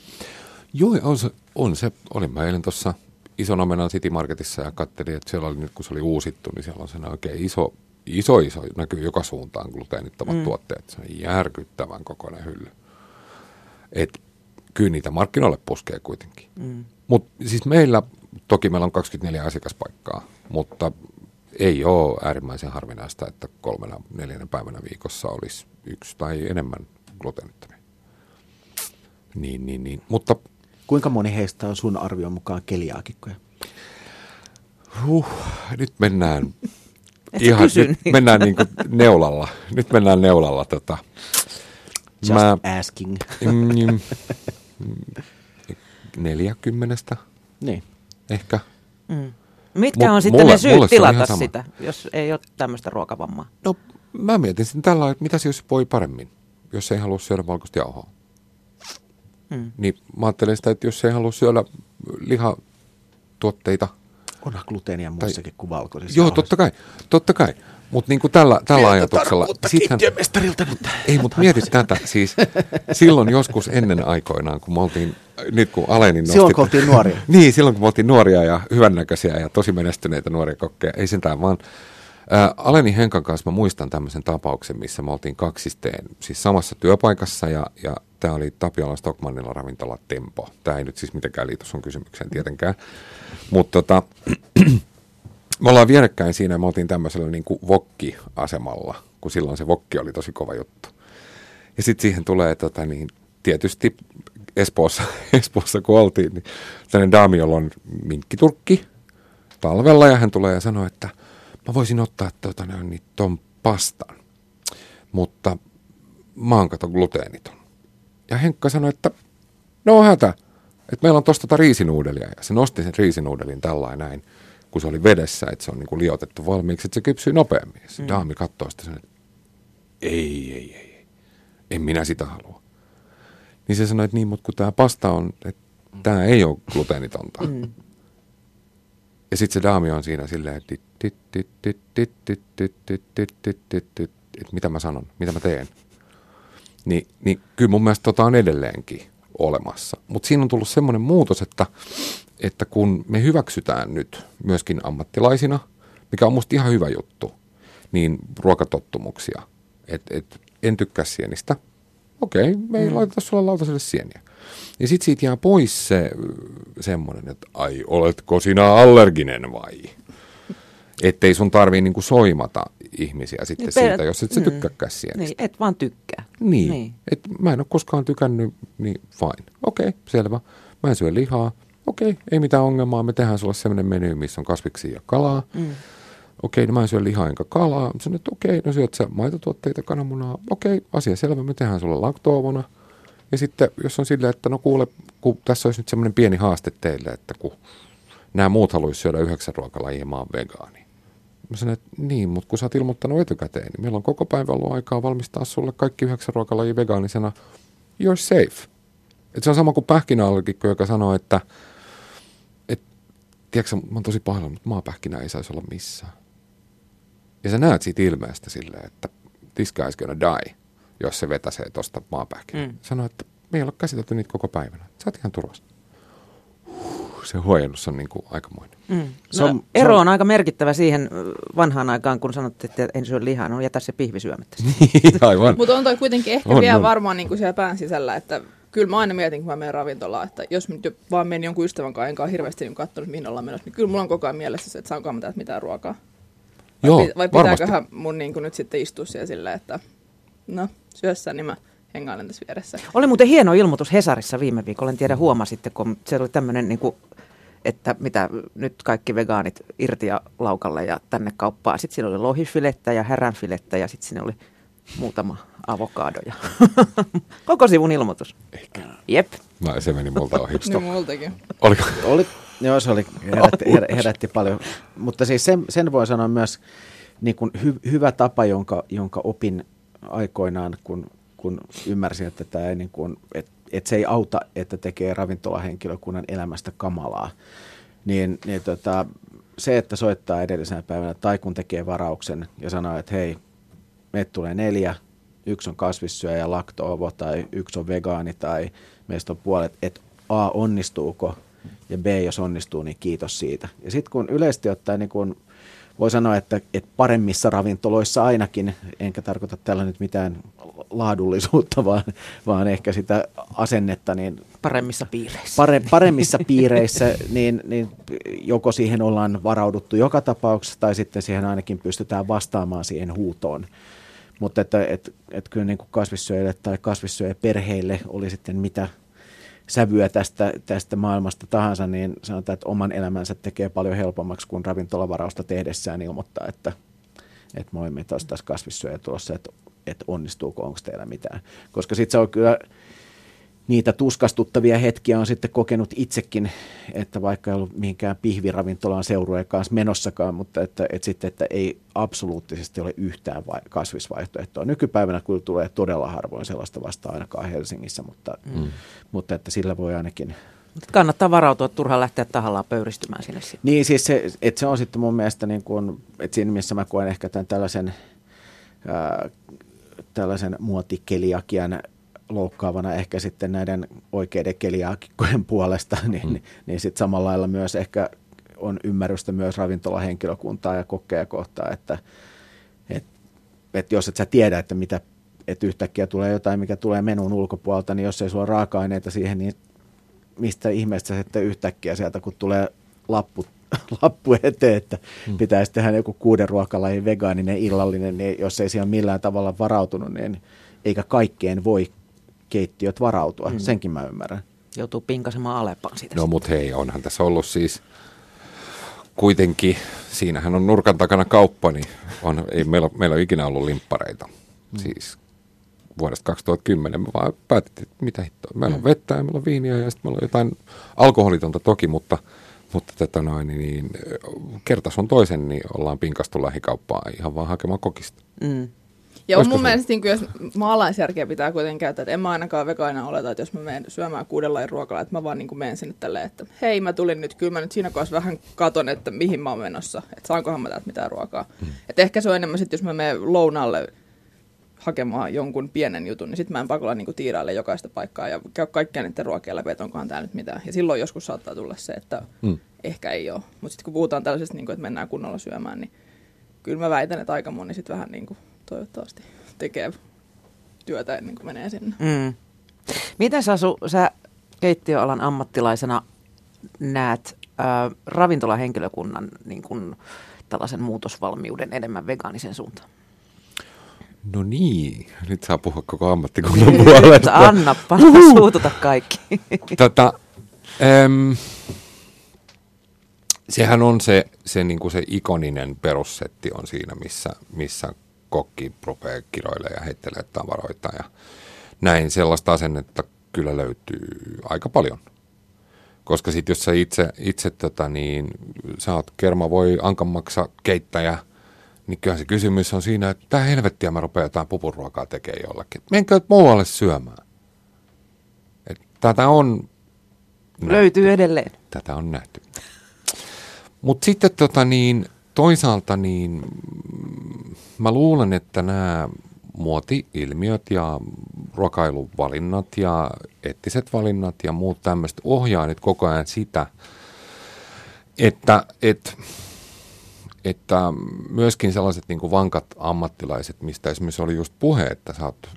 Joo, on se. On se. Olin mä eilen tuossa ison omenan City Marketissa ja katselin, että siellä oli nyt kun se oli uusittu, niin siellä on se oikein iso, iso, iso, näkyy joka suuntaan gluteenittomat mm. tuotteet. Se on järkyttävän kokoinen hylly. Et kyllä niitä markkinoille puskee kuitenkin. Mm. Mutta siis meillä, toki meillä on 24 asiakaspaikkaa, mutta ei ole äärimmäisen harvinaista, että kolmena, neljänä päivänä viikossa olisi yksi tai enemmän gluteenittomia. Niin, niin, niin. Mutta, Kuinka moni heistä on sun arvion mukaan keliaakikkoja? Huh, nyt mennään ihan, kysy, nyt niin. mennään niin kuin neulalla. Nyt mennään neulalla. Tota. Just Mä, asking. Mm, neljäkymmenestä. Niin. Ehkä. Mm. Mitkä on sitten mulle, ne syyt tilata sitä, jos ei ole tämmöistä ruokavammaa? No mä mietin sitten tällä että mitä se jos voi paremmin, jos ei halua syödä valkoista jauhoa. Hmm. Niin mä ajattelen sitä, että jos ei halua syödä lihatuotteita. Onhan gluteenia muissakin kuin valkoisissa Joo, totta kai, totta kai. Mutta niin kuin tällä, tällä ajatuksella... Sittenhän, mutta... Ei, mutta mieti tätä. Siis silloin joskus ennen aikoinaan, kun me oltiin, nyt kun Aleni nosti... Silloin kun oltiin nuoria. niin, silloin kun me oltiin nuoria ja hyvännäköisiä ja tosi menestyneitä nuoria kokkeja. Ei sentään vaan... Ää, Aleni Henkan kanssa mä muistan tämmöisen tapauksen, missä me oltiin kaksisteen, siis samassa työpaikassa ja, ja tämä oli Tapiola Stockmannilla ravintola Tempo. Tämä ei nyt siis mitenkään liity sun kysymykseen tietenkään. Mutta tota, me ollaan vierekkäin siinä ja me oltiin tämmöisellä niin kuin vokki-asemalla, kun silloin se vokki oli tosi kova juttu. Ja sitten siihen tulee tota, niin, tietysti Espoossa, Espoossa kun oltiin, niin sellainen daami, jolla on minkkiturkki talvella ja hän tulee ja sanoo, että mä voisin ottaa tuota, niin, ton pastan, mutta mä oon kato gluteeniton. Ja Henkka sanoi, että no hätä, että meillä on tosta tota riisinuudelia. Ja se nosti sen riisinuudelin tällainen näin, kun se oli vedessä, että se on niin kuin liotettu valmiiksi, että se kypsyy nopeammin. Ja se mm. daami katsoo sitä sen, että ei, ei, ei, ei, en minä sitä halua. Niin se sanoi, että niin, mutta kun tämä pasta on, että tämä ei ole gluteenitonta. Mm. Ja sitten se daami on siinä silleen, että mitä mä sanon, mitä mä teen. Niin, niin kyllä mun mielestä tota on edelleenkin olemassa. Mutta siinä on tullut semmoinen muutos, että, että kun me hyväksytään nyt myöskin ammattilaisina, mikä on musta ihan hyvä juttu, niin ruokatottumuksia. että et, en tykkää sienistä. Okei, me ei mm. laiteta sulle lautaselle sieniä. Ja sitten siitä jää pois se semmoinen, että ai, oletko sinä allerginen vai? Ettei sun tarvii niinku soimata ihmisiä sitten niin, siitä, jos et sä mm. tykkääkään sienistä. Niin, et vaan tykkää. Niin, niin. Et mä en ole koskaan tykännyt, niin fine. Okei, okay, selvä. Mä en syö lihaa. Okei, okay, ei mitään ongelmaa. Me tehdään sulle sellainen menu, missä on kasviksia ja kalaa. Mm. Okei, okay, no mä en syö lihaa enkä kalaa. Sanoin, että okei, okay, no syöt sä maitotuotteita, kananmunaa. Okei, okay, asia selvä, me tehdään sulle laktoovona. Ja sitten jos on silleen, että no kuule, kun tässä olisi nyt semmoinen pieni haaste teille, että kun nämä muut haluaisivat syödä yhdeksän ruokalajia mä oon vegaani. Mä sanoin, että niin, mutta kun sä oot ilmoittanut etukäteen, niin meillä on koko päivä ollut aikaa valmistaa sulle kaikki yhdeksän ruokalajia vegaanisena. You're safe. Et se on sama kuin pähkinäallergikko, joka sanoo, että et, tiedätkö, mä oon tosi pahoillani, mutta maapähkinä ei saisi olla missään. Ja sä näet siitä ilmeestä silleen, että this guy's gonna die, jos se vetäsee tuosta maapähkinä. Mm. Sano, että me ei ole käsitelty niitä koko päivänä. Sä oot ihan turvassa se huojennus on niin kuin aikamoinen. Mm. No, se on, ero on, on aika merkittävä siihen vanhaan aikaan, kun sanottiin, että en syö lihaa, no jätä se pihvi syömättä. Niin, aivan. Mutta on toi kuitenkin ehkä on, vielä on. varmaan niin kuin siellä pään sisällä, että kyllä mä aina mietin, kun mä menen ravintolaan, että jos nyt vaan menen jonkun ystävän kanssa, enkä hirveästi niin katsonut, mihin ollaan menossa, niin kyllä mulla on koko ajan mielessä se, että saanko mä täältä mitään ruokaa. Vai, Joo, vai pitääköhän varmasti. mun niin kuin nyt sitten istua siellä silleen, että no, syössä, niin mä hengailen tässä vieressä. Oli muuten hieno ilmoitus Hesarissa viime viikolla, en tiedä huomasitte, kun se oli tämmöinen niin kuin että mitä nyt kaikki vegaanit irti ja laukalle ja tänne kauppaan. Sitten siinä oli lohifilettä ja häränfilettä ja sitten siinä oli muutama avokado ja koko sivun ilmoitus. Ehkä. Jep. No, se meni multa ohi. no, multakin. Oliko? Oli, joo, se oli, herätti, herätti paljon. Mutta siis sen, sen voi sanoa myös niin kuin hy, hyvä tapa, jonka, jonka opin aikoinaan, kun, kun ymmärsin, että tämä ei niin kuin, että että se ei auta, että tekee ravintolahenkilökunnan elämästä kamalaa. Niin, niin tota, se, että soittaa edellisenä päivänä tai kun tekee varauksen ja sanoo, että hei, meitä tulee neljä, yksi on kasvissyöjä, laktoovo tai yksi on vegaani tai meistä on puolet, että A, onnistuuko ja B, jos onnistuu, niin kiitos siitä. Ja sitten kun yleisesti ottaen niin kun voi sanoa, että, että paremmissa ravintoloissa ainakin, enkä tarkoita tällä nyt mitään laadullisuutta, vaan, vaan ehkä sitä asennetta. Niin paremmissa piireissä. Pare, paremmissa piireissä, niin, niin joko siihen ollaan varauduttu joka tapauksessa, tai sitten siihen ainakin pystytään vastaamaan siihen huutoon. Mutta että et, et kyllä niin kuin kasvissyöjille tai kasvissyöjäperheille oli sitten mitä sävyä tästä, tästä maailmasta tahansa, niin sanotaan, että oman elämänsä tekee paljon helpommaksi kuin ravintolavarausta tehdessään ilmoittaa, että, että moi, me taas tässä kasvissyöjä tulossa, että, että onnistuuko, onko teillä mitään. Koska sitten se on kyllä niitä tuskastuttavia hetkiä on sitten kokenut itsekin, että vaikka ei ollut mihinkään pihviravintolaan seurueen kanssa menossakaan, mutta että, että sitten, että ei absoluuttisesti ole yhtään vai, kasvisvaihtoehtoa. Nykypäivänä kyllä tulee todella harvoin sellaista vasta ainakaan Helsingissä, mutta, mm. mutta että sillä voi ainakin Kannattaa varautua, että turhaan lähteä tahallaan pöyristymään sinne sitten. Niin, siis se, että se on sitten mun mielestä, niin kuin, että siinä missä mä koen ehkä tämän tällaisen, ää, tällaisen muotikeliakian loukkaavana ehkä sitten näiden oikeiden keliaakikkojen puolesta, niin, mm. niin, niin sitten samalla lailla myös ehkä on ymmärrystä myös ravintolahenkilökuntaa ja kokkeja kohtaa, että et, et jos et sä tiedä, että mitä että yhtäkkiä tulee jotain, mikä tulee menun ulkopuolelta, niin jos ei sulla raaka-aineita siihen, niin mistä ihmeestä sitten yhtäkkiä sieltä, kun tulee lappu, lappu eteen, että mm. pitäisi tehdä joku kuuden ruokalajin vegaaninen illallinen, niin jos ei siihen millään tavalla varautunut, niin eikä kaikkeen voi keittiöt varautua. Mm. Senkin mä ymmärrän. Joutuu pinkasemaan Aleppaan siitä. No mutta hei, onhan tässä ollut siis kuitenkin, siinähän on nurkan takana kauppa, niin on, ei meillä, meillä ole ikinä ollut limppareita. Mm. Siis vuodesta 2010 me vaan päätettiin, että mitä hittoa. Meillä on mm. vettä ja meillä on viiniä ja sitten meillä on jotain alkoholitonta toki, mutta, mutta tätä noin, niin kerta sun toisen, niin ollaan pinkastu lähikauppaan ihan vaan hakemaan kokista. Mm. Ja on mun mielestä, niin jos maalaisjärkeä pitää kuitenkin käyttää, että en mä ainakaan vegaina oleta, että jos mä menen syömään kuudella ruokalla, että mä vaan niin menen sinne tälleen, että hei mä tulin nyt, kyllä mä nyt siinä kohdassa vähän katon, että mihin mä oon menossa, että saankohan mä täältä mitään ruokaa. Hmm. Että ehkä se on enemmän sitten, jos mä menen lounalle hakemaan jonkun pienen jutun, niin sitten mä en pakolla niin tiiraille jokaista paikkaa ja käy kaikkia niiden ruokia läpi, että onkohan täällä nyt mitään. Ja silloin joskus saattaa tulla se, että hmm. ehkä ei ole. Mutta sitten kun puhutaan tällaisesta, niin kuin, että mennään kunnolla syömään, niin kyllä mä väitän, että aika moni sitten vähän niin kuin toivottavasti tekee työtä ennen kuin menee sinne. Mm. Miten Sasu, sä keittiöalan ammattilaisena näet äh, ravintolahenkilökunnan niin kuin, tällaisen muutosvalmiuden enemmän vegaanisen suuntaan? No niin, nyt saa puhua koko ammattikunnan puolesta. Anna, suututa kaikki. Tota, äm, sehän on se, se, niin kuin se ikoninen perussetti on siinä, missä, missä kokki rupeaa kiroille ja heittelee tavaroita ja näin sellaista asennetta kyllä löytyy aika paljon. Koska sitten jos sä itse, itse tota niin, sä oot kerma voi ankamaksa keittäjä, niin kyllä se kysymys on siinä, että tämä helvettiä mä rupean jotain pupuruokaa tekemään jollekin. Menkö muualle syömään? Et tätä on Löytyy nähty. edelleen. Tätä on nähty. Mutta sitten tota niin, toisaalta niin mä luulen, että nämä muoti-ilmiöt ja ruokailuvalinnat ja eettiset valinnat ja muut tämmöiset ohjaa nyt koko ajan sitä, että, että, että myöskin sellaiset niin kuin vankat ammattilaiset, mistä esimerkiksi oli just puhe, että sä oot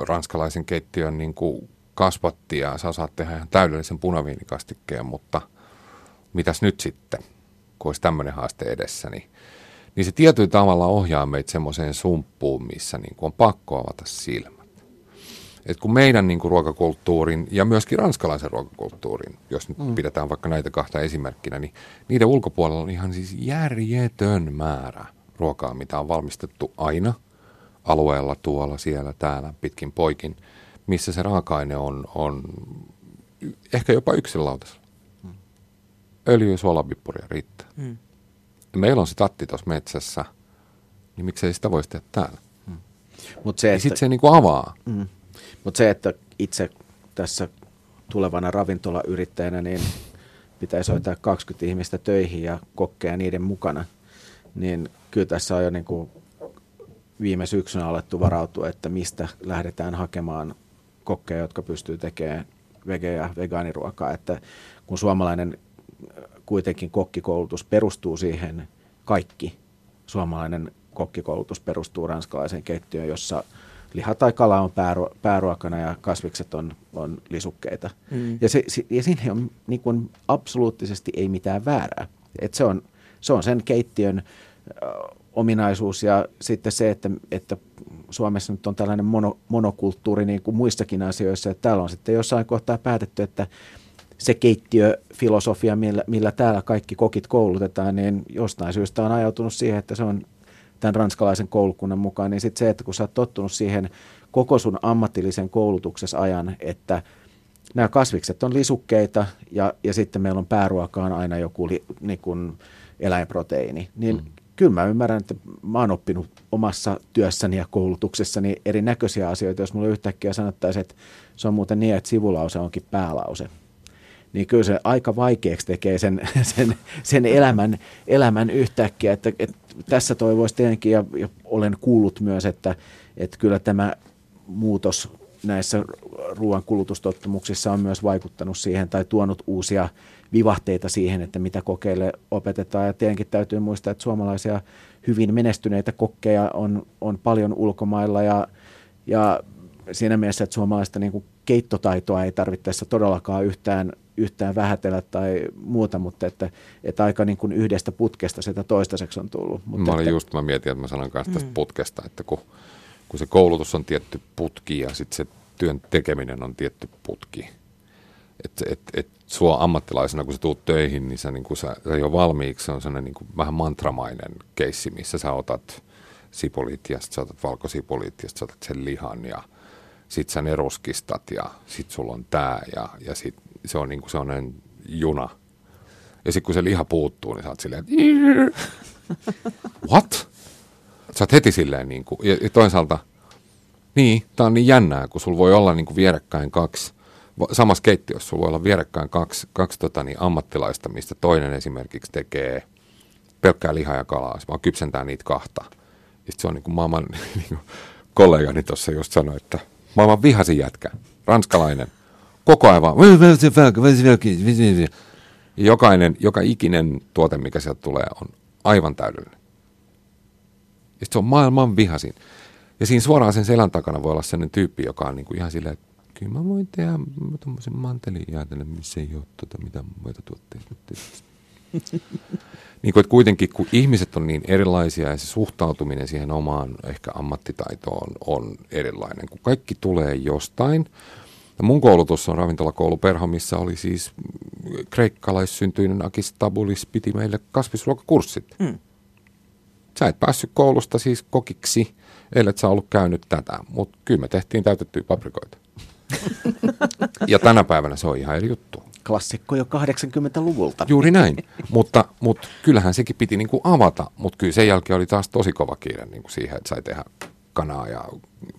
ranskalaisen keittiön niin kuin kasvatti ja sä saat tehdä ihan täydellisen punaviinikastikkeen, mutta mitäs nyt sitten, kun olisi tämmöinen haaste edessä, niin niin se tietyllä tavalla ohjaa meitä semmoiseen sumppuun, missä niin kuin on pakko avata silmät. Et kun meidän niin kuin ruokakulttuurin ja myöskin ranskalaisen ruokakulttuurin, jos nyt mm. pidetään vaikka näitä kahta esimerkkinä, niin niiden ulkopuolella on ihan siis järjetön määrä ruokaa, mitä on valmistettu aina alueella, tuolla, siellä, täällä, pitkin poikin, missä se raaka-aine on, on ehkä jopa yksin lautasella. Mm. Öljy, suolapippuria riittää. Mm meillä on se tatti tuossa metsässä, niin miksei sitä voisi tehdä täällä. Mm. Mut se, että, sitten se niinku avaa. Mm. Mutta se, että itse tässä tulevana ravintolayrittäjänä, niin pitäisi hoitaa 20 ihmistä töihin ja kokkeja niiden mukana, niin kyllä tässä on jo niin kuin viime syksynä alettu varautua, että mistä lähdetään hakemaan kokkeja, jotka pystyy tekemään vege- ja vegaaniruokaa. Että kun suomalainen kuitenkin kokkikoulutus perustuu siihen kaikki. Suomalainen kokkikoulutus perustuu ranskalaiseen keittiöön, jossa liha tai kala on pääru- pääruokana ja kasvikset on, on lisukkeita. Mm. Ja, se, ja siinä on niin kuin absoluuttisesti ei mitään väärää. Et se, on, se on sen keittiön ö, ominaisuus ja sitten se, että, että Suomessa nyt on tällainen mono, monokulttuuri niin kuin muissakin asioissa, että täällä on sitten jossain kohtaa päätetty, että se keittiöfilosofia, millä, millä täällä kaikki kokit koulutetaan, niin jostain syystä on ajautunut siihen, että se on tämän ranskalaisen koulukunnan mukaan, niin sitten se, että kun sä oot tottunut siihen koko sun ammatillisen koulutuksessa ajan, että nämä kasvikset on lisukkeita ja, ja sitten meillä on pääruokaan aina joku li, niin kuin eläinproteiini, niin mm. kyllä mä ymmärrän, että mä oon oppinut omassa työssäni ja koulutuksessani erinäköisiä asioita, jos mulle yhtäkkiä sanottaisiin, että se on muuten niin, että sivulause onkin päälause niin kyllä se aika vaikeaksi tekee sen, sen, sen elämän, elämän yhtäkkiä. Että, että tässä toivoisi tietenkin, ja, ja olen kuullut myös, että, että kyllä tämä muutos näissä ruoan kulutustottumuksissa on myös vaikuttanut siihen tai tuonut uusia vivahteita siihen, että mitä kokeille opetetaan. Ja tietenkin täytyy muistaa, että suomalaisia hyvin menestyneitä kokkeja on, on paljon ulkomailla ja, ja siinä mielessä, että suomalaista niin keittotaitoa ei tarvittaessa todellakaan yhtään yhtään vähätellä tai muuta, mutta että, että aika niin kuin yhdestä putkesta sitä toistaiseksi on tullut. Mutta mä olin että, just, mä mietin, että mä sanon kanssa tästä mm. putkesta, että kun, kun se koulutus on tietty putki ja sitten se työn tekeminen on tietty putki. Että et, et sua ammattilaisena, kun sä tuut töihin, niin sä, niin kun sä, sä jo valmiiksi, se on sellainen niin kuin vähän mantramainen keissi, missä sä otat sipulit ja sitten sä otat valkosipulit ja sitten sä otat sen lihan ja sit sä ne ruskistat ja sit sulla on tää ja, ja sit se on niin kuin sellainen juna. Ja sitten kun se liha puuttuu, niin sä oot silleen, what? Sä oot heti silleen niin kuin, ja, ja toisaalta, niin, tää on niin jännää, kun sulla voi olla niin kuin vierekkäin kaksi samassa keittiössä sulla voi olla vierekkäin kaksi, kaksi tota, niin, ammattilaista, mistä toinen esimerkiksi tekee pelkkää lihaa ja kalaa, vaan kypsentää niitä kahta. Ja se on niin kuin maailman niin kuin kollegani tuossa just sanoi, että maailman vihasin jätkä, ranskalainen, koko ajan vaan, jokainen, joka ikinen tuote, mikä sieltä tulee, on aivan täydellinen. Ja se on maailman vihasin. Ja siinä suoraan sen selän takana voi olla sellainen tyyppi, joka on niin kuin ihan silleen, kyllä mä voin tehdä tuommoisen mantelin jäätelö, missä ei ole tuota, mitään muita tuotteita. niin kuin, että kuitenkin kun ihmiset on niin erilaisia ja se suhtautuminen siihen omaan ehkä ammattitaitoon on erilainen, kun kaikki tulee jostain. Ja mun koulutus on ravintolakoulu Perho, missä oli siis kreikkalaissyntyinen Akis Tabulis piti meille kasvisruokakurssit. Mm. Sä et päässyt koulusta siis kokiksi, ellei sä ollut käynyt tätä, mutta kyllä me tehtiin täytettyjä paprikoita. ja tänä päivänä se on ihan eri juttu. Klassikko jo 80-luvulta. Juuri näin, mutta, mutta kyllähän sekin piti niin kuin avata, mutta kyllä sen jälkeen oli taas tosi kova kiire niin kuin siihen, että sai tehdä kanaa ja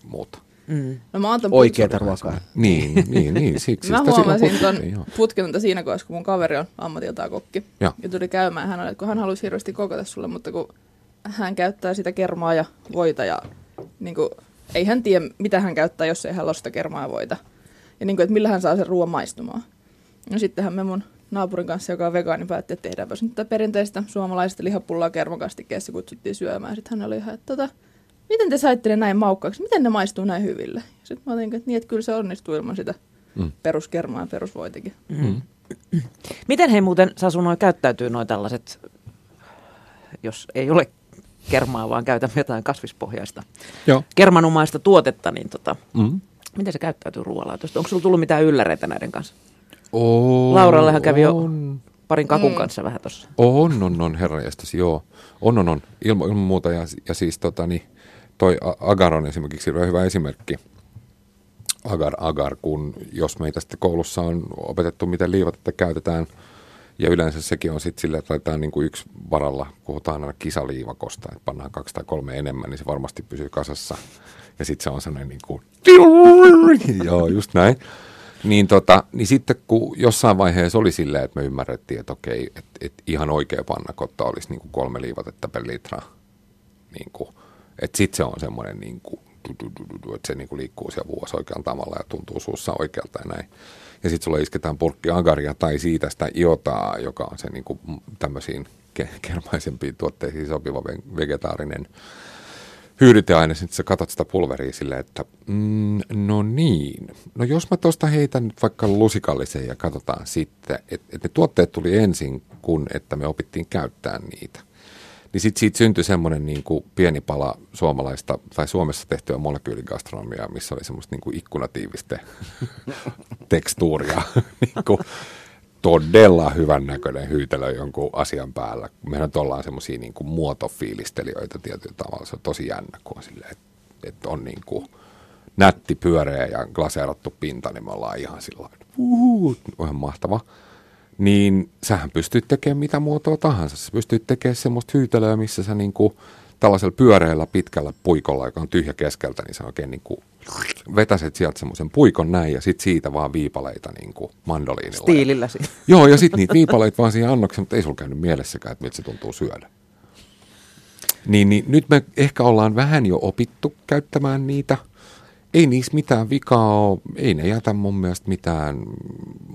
muuta. Mm. No mä Oikeata ruokaa. Niin, niin, niin, siksi. Mä huomasin tuon putkinta siinä kohdassa, kun mun kaveri on ammatiltaan kokki. Ja, ja tuli käymään, hän oli, kun hän halusi hirveästi kokata sulle, mutta kun hän käyttää sitä kermaa ja voita ja niin kuin, ei hän tiedä, mitä hän käyttää, jos ei hän losta kermaa ja voita. Ja niin kuin, että millä hän saa sen ruoan maistumaan. No sittenhän me mun naapurin kanssa, joka on vegaani, päätti, että tehdäänpä nyt tätä perinteistä suomalaista lihapullaa kermakastikkeessa, kutsuttiin syömään. Sitten hän oli ihan, että tota, miten te saitte ne näin maukkaaksi? Miten ne maistuu näin hyville? Sitten mä otin, että niin, että kyllä se onnistuu ilman sitä mm. peruskermaa ja perusvoitakin. Mm. Miten he muuten, Sasu, noin käyttäytyy noin tällaiset, jos ei ole kermaa, vaan käytämme jotain kasvispohjaista Joo. kermanomaista tuotetta, niin tota, mm. miten se käyttäytyy ruoanlaitosta? Onko sinulla tullut mitään ylläreitä näiden kanssa? On, Laurallehan kävi jo parin kakun mm. kanssa vähän tuossa. On, on, on, herra joo. On, on, on, ilman, ilman muuta. Ja, ja siis tota, niin, toi Agar on esimerkiksi hyvä esimerkki. Agar, agar, kun jos meitä sitten koulussa on opetettu, miten liivatetta käytetään – ja yleensä sekin on sitten silleen, että laitetaan niin kuin yksi varalla, puhutaan aina kisaliivakosta, että pannaan kaksi tai kolme enemmän, niin se varmasti pysyy kasassa. Ja sitten se on sellainen niin kuin, joo, just näin. Niin, tota, niin sitten kun jossain vaiheessa oli silleen, että me ymmärrettiin, että okei, että, että ihan oikea pannakotta olisi niin kuin kolme liivatetta per litra. Niin kuin, että sitten se on semmoinen, niin että se niin kuin liikkuu siellä vuosi oikealla tavalla ja tuntuu suussa oikealta ja näin. Ja sitten sulle isketään purkki agaria tai siitä sitä iotaa, joka on se niin kuin tämmöisiin kermaisempiin tuotteisiin sopiva vegetaarinen hyydyteaine, sitten sä katsot sitä pulveria silleen, että mm, no niin, no jos mä tuosta heitän nyt vaikka lusikallisen ja katsotaan sitten, että et ne tuotteet tuli ensin, kun että me opittiin käyttää niitä. Niin sitten siitä syntyi semmoinen niin kuin pieni pala suomalaista tai Suomessa tehtyä molekyyligastronomiaa, missä oli semmoista niin kuin ikkunatiiviste tekstuuria. niin kuin todella hyvän näköinen hyytelö jonkun asian päällä. Mehän ollaan semmoisia niin kuin muotofiilistelijöitä tietyllä tavalla. Se on tosi jännä, kun on silleen, että, että on niin kuin nätti pyöreä ja glaseerattu pinta, niin me ollaan ihan sillä lailla, ihan mahtava niin sähän pystyt tekemään mitä muotoa tahansa. Sä pystyt tekemään semmoista hyytelöä, missä sä niinku tällaisella pyöreällä pitkällä puikolla, joka on tyhjä keskeltä, niin sä oikein niinku vetäset sieltä semmoisen puikon näin ja sit siitä vaan viipaleita niinku mandoliinilla. Stiilillä siis. Joo, ja sitten niitä viipaleita vaan siihen annokseen, mutta ei sulla käynyt mielessäkään, että miltä se tuntuu syödä. Niin, niin nyt me ehkä ollaan vähän jo opittu käyttämään niitä – ei niissä mitään vikaa ole, ei ne jätä mun mielestä mitään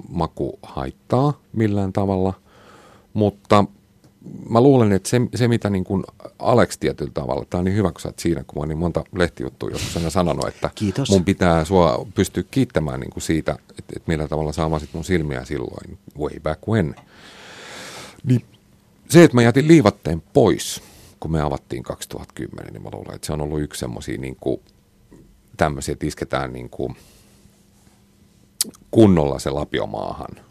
makuhaittaa millään tavalla, mutta mä luulen, että se, se mitä niin kuin Alex tietyllä tavalla, tämä on niin hyvä, kun sä oot siinä, kun mä oon niin monta lehtijuttua joskus aina sanonut, että Kiitos. mun pitää sua pystyä kiittämään niin kuin siitä, että, että millä tavalla sä avasit mun silmiä silloin, way back when. Niin se, että mä jätin liivatteen pois, kun me avattiin 2010, niin mä luulen, että se on ollut yksi semmoisia niin kuin tämmöisiä, että isketään niin kuin kunnolla se lapiomaahan,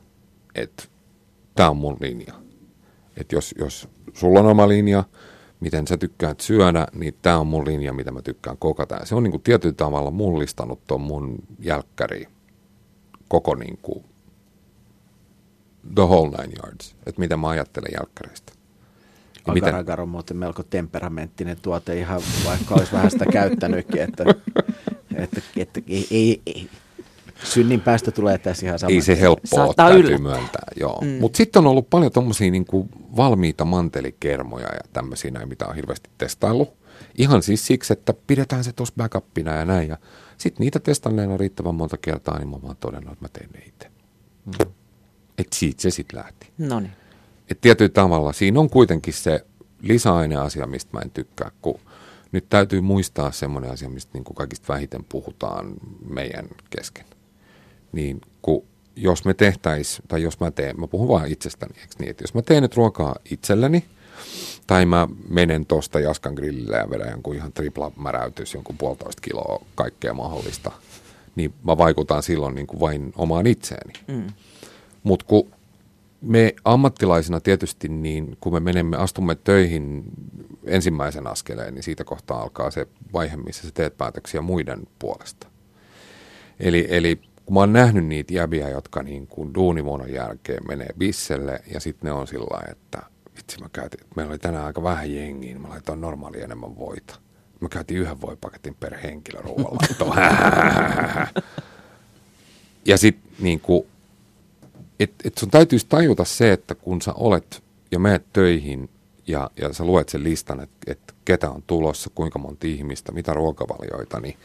että tämä on mun linja. Että jos, jos sulla on oma linja, miten sä tykkäät syödä, niin tämä on mun linja, mitä mä tykkään kokata. Ja se on niin kuin tietyllä tavalla mullistanut tuon mun jälkkäri koko niin kuin the whole nine yards, että mitä mä ajattelen jälkkäreistä. Agar Agar on muuten melko temperamenttinen tuote, ihan vaikka olisi vähän sitä käyttänytkin, että, että, että ei, ei, ei, synnin päästö tulee tässä ihan sama. Ei se helppoa ole, täytyy myöntää, joo. Mm. Mutta sitten on ollut paljon tuommoisia niinku valmiita mantelikermoja ja tämmöisiä näin, mitä on hirveästi testaillut. Ihan siis siksi, että pidetään se tuossa backupina ja näin. Ja sitten niitä testanneena riittävän monta kertaa, niin mä vaan todennut, että mä teen ne itse. Mm. Että siitä se sitten lähti. No niin. Et tietyllä tavalla siinä on kuitenkin se lisäaineasia, mistä mä en tykkää, kun nyt täytyy muistaa semmoinen asia, mistä niin kuin kaikista vähiten puhutaan meidän kesken. Niin kun jos me tehtäis, tai jos mä teen, mä puhun vaan itsestäni, eikö niin, että jos mä teen nyt ruokaa itselleni, tai mä menen tuosta Jaskan grillille ja vedän jonkun ihan tripla märäytys, jonkun puolitoista kiloa kaikkea mahdollista, niin mä vaikutan silloin niin kuin vain omaan itseeni. Mm. Mutta kun me ammattilaisina tietysti, niin kun me menemme, astumme töihin ensimmäisen askeleen, niin siitä kohtaa alkaa se vaihe, missä sä teet päätöksiä muiden puolesta. Eli, eli kun mä oon nähnyt niitä jäbiä, jotka niin kuin duunivuonon jälkeen menee bisselle ja sitten ne on sillä että vitsi mä käytin, meillä oli tänään aika vähän jengiä, niin mä laitoin normaali enemmän voita. Mä käytin yhden voipaketin per henkilö ruoanlaittoon. ja sitten niin kuin, et, et sun täytyisi tajuta se, että kun sä olet ja meet töihin ja, ja sä luet sen listan, että et ketä on tulossa, kuinka monta ihmistä, mitä ruokavalioita, niin,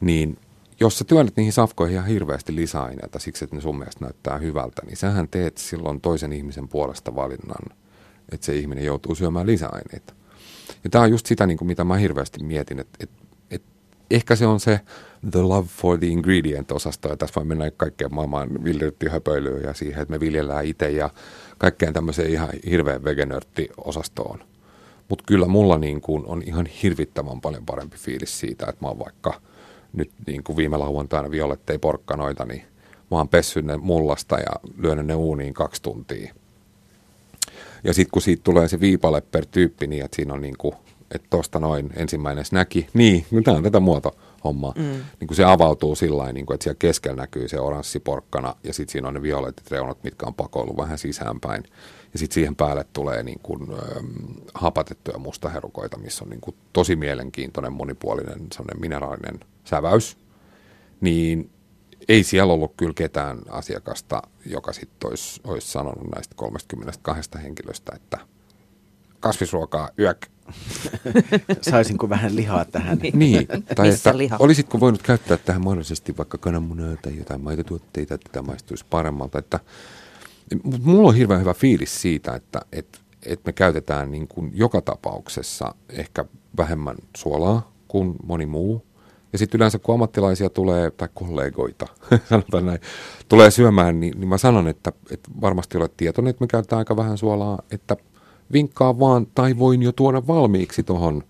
niin jos sä työnnät niihin safkoihin ihan hirveästi lisäaineita siksi, että ne sun mielestä näyttää hyvältä, niin sähän teet silloin toisen ihmisen puolesta valinnan, että se ihminen joutuu syömään lisäaineita. Ja tämä on just sitä, niin kuin mitä mä hirveästi mietin, että, että, että ehkä se on se the love for the ingredient-osasto, ja tässä voi mennä kaikkeen maailman viljeltyhöpöilyyn ja siihen, että me viljellään itse ja kaikkeen tämmöiseen ihan hirveän vegenörtti-osastoon. Mutta kyllä mulla niin kuin on ihan hirvittävän paljon parempi fiilis siitä, että mä oon vaikka nyt niin kuin viime lauantaina violettei porkkanoita, niin mä oon pessyt ne mullasta ja lyönyt ne uuniin kaksi tuntia. Ja sitten kun siitä tulee se viipale per tyyppi, niin että siinä on niin kuin, että tosta noin ensimmäinen snäki, niin, no tämä on tätä muoto homma. Mm. Niin se avautuu sillä niin kuin, että siellä keskellä näkyy se oranssi porkkana ja sitten siinä on ne violetit reunat, mitkä on pakoillut vähän sisäänpäin. Ja sitten siihen päälle tulee niin kuin, ähm, hapatettuja mustaherukoita, missä on niin kuin, tosi mielenkiintoinen, monipuolinen, sellainen mineraalinen säväys. Niin ei siellä ollut kyllä ketään asiakasta, joka sitten olisi, olisi sanonut näistä 32 henkilöstä, että kasvisruokaa yök Saisinko vähän lihaa tähän? Niin, niin. tai että liha? olisitko voinut käyttää tähän mahdollisesti vaikka kananmunaa tai jotain maitotuotteita, että tämä maistuisi paremmalta. Että, mutta mulla on hirveän hyvä fiilis siitä, että, että, että me käytetään niin kuin joka tapauksessa ehkä vähemmän suolaa kuin moni muu. Ja sitten yleensä kun ammattilaisia tulee, tai kollegoita, sanotaan näin, tulee syömään, niin, niin mä sanon, että, että varmasti olet tietoinen, että me käytetään aika vähän suolaa, että – vinkkaa vaan, tai voin jo tuoda valmiiksi tuohon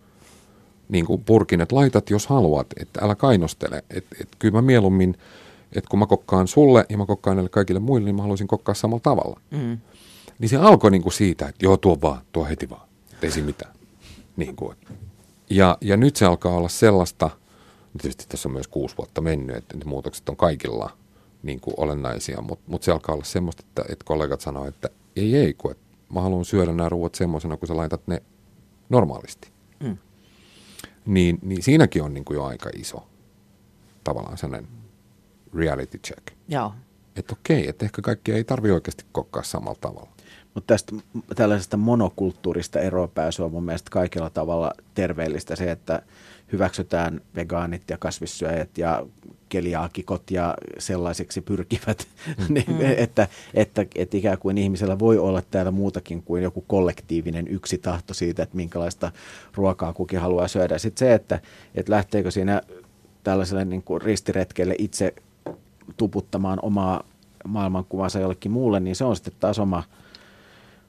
niin kuin purkin, että laitat jos haluat, että älä kainostele. Että et, kyllä mä mieluummin, että kun mä kokkaan sulle ja mä kokkaan näille kaikille muille, niin mä haluaisin kokkaa samalla tavalla. Mm. Niin se alkoi niin kuin siitä, että joo, tuo vaan, tuo heti vaan, ei siinä mitään. Niin kuin. Ja, ja nyt se alkaa olla sellaista, tietysti tässä on myös kuusi vuotta mennyt, että ne muutokset on kaikilla niin kuin olennaisia, mutta mut se alkaa olla semmoista, että, että kollegat sanoo, että ei, ei, kun että mä haluan syödä nämä ruuat semmoisena, kun sä laitat ne normaalisti. Mm. Niin, niin siinäkin on niin kuin jo aika iso tavallaan sellainen reality check. Joo. Että okei, että ehkä kaikki ei tarvi oikeasti kokkaa samalla tavalla. Mutta tästä tällaisesta monokulttuurista eroapääsyä on mun mielestä kaikilla tavalla terveellistä se, että hyväksytään vegaanit ja kasvissyöjät ja keliaakikot ja sellaiseksi pyrkivät, mm. mm. että, että, että ikään kuin ihmisellä voi olla täällä muutakin kuin joku kollektiivinen yksi tahto siitä, että minkälaista ruokaa kukin haluaa syödä. Sitten se, että, että lähteekö siinä tällaiselle niin kuin ristiretkelle itse tuputtamaan omaa maailmankuvansa jollekin muulle, niin se on sitten taas oma,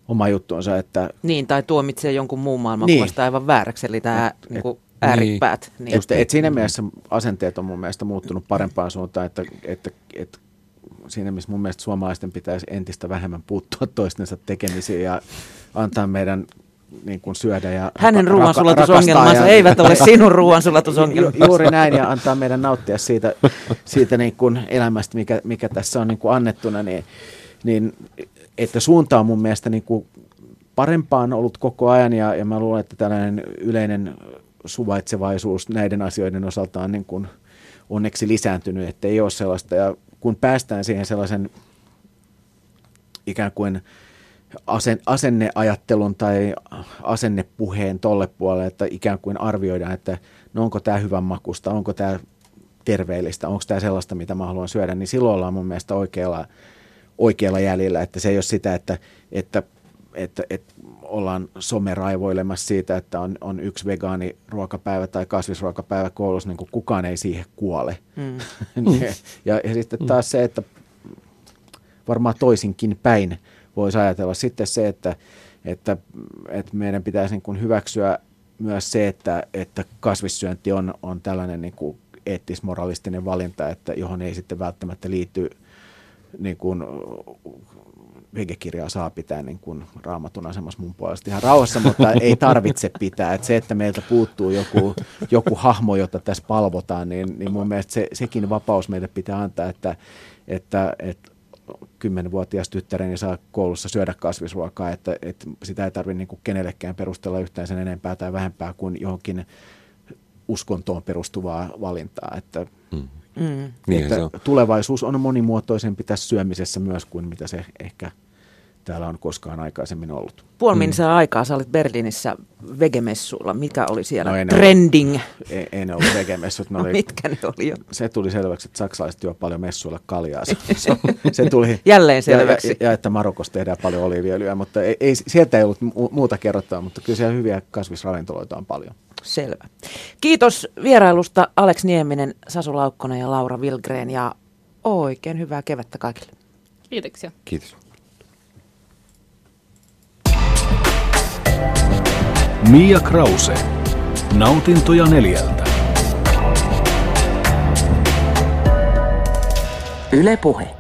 oma juttuunsa. Että... Niin, tai tuomitsee jonkun muun maailmankuvasta niin. aivan vääräksi, eli tämä et, niin kuin ääripäät. Niin. niin. Et, et siinä mielessä asenteet on mun mielestä muuttunut parempaan suuntaan, että, että, että siinä, missä mun mielestä suomalaisten pitäisi entistä vähemmän puuttua toistensa tekemisiin ja antaa meidän niin kuin syödä ja Hänen ruoansulatusongelmansa ja, eivät ole sinun ruoansulatusongelmansa. Ju, juuri näin ja antaa meidän nauttia siitä, siitä niin kuin elämästä, mikä, mikä tässä on niin kuin annettuna, niin, niin että suunta on mun mielestä niin kuin parempaan ollut koko ajan ja, ja mä luulen, että tällainen yleinen suvaitsevaisuus näiden asioiden osalta on niin kuin onneksi lisääntynyt, että ei ole sellaista. Ja kun päästään siihen sellaisen ikään kuin asen, asenneajattelun tai asennepuheen tolle puolelle, että ikään kuin arvioidaan, että no onko tämä hyvän makusta, onko tämä terveellistä, onko tämä sellaista, mitä mä haluan syödä, niin silloin ollaan mun mielestä oikealla, oikealla jäljellä, että se ei ole sitä, että, että, että, että ollaan someraivoilemassa siitä, että on, on yksi vegaaniruokapäivä tai kasvisruokapäivä koulussa, niin kuin kukaan ei siihen kuole. Mm. ja, ja sitten taas se, että varmaan toisinkin päin voisi ajatella. Sitten se, että, että, että meidän pitäisi niin kuin hyväksyä myös se, että, että kasvissyönti on, on tällainen niin kuin eettis-moralistinen valinta, että johon ei sitten välttämättä liity niin kuin vegekirjaa saa pitää niin kuin raamatun asemassa mun puolesta ihan rauhassa, mutta ei tarvitse pitää. Et se, että meiltä puuttuu joku, joku hahmo, jota tässä palvotaan, niin, niin mun mielestä se, sekin vapaus meille pitää antaa, että, että, että kymmenvuotias tyttäreni saa koulussa syödä kasvisruokaa, että, että sitä ei tarvitse niin kenellekään perustella yhtään sen enempää tai vähempää kuin johonkin uskontoon perustuvaa valintaa. Että, mm. Mm. että tulevaisuus on monimuotoisempi tässä syömisessä myös kuin mitä se ehkä – täällä on koskaan aikaisemmin ollut. Puoli mm. aikaa sä olit Berliinissä vegemessuilla. Mikä oli siellä no en trending? Ollut, en, en ollut vegemessut. No oli, mitkä ne oli jo? Se tuli selväksi, että saksalaiset juo paljon messuilla kaljaa. Se, se, se tuli Jälleen selväksi. Ja, ja, ja että Marokossa tehdään paljon oliiviöljyä, mutta ei, ei, sieltä ei ollut muuta kerrottavaa, mutta kyllä siellä hyviä kasvisravintoloita on paljon. Selvä. Kiitos vierailusta Alex Nieminen, Sasu Laukkonen ja Laura Vilgren ja oikein hyvää kevättä kaikille. Kiitoksia. Kiitos. Mia Krause. Nautintoja neljältä. Yle Puhe.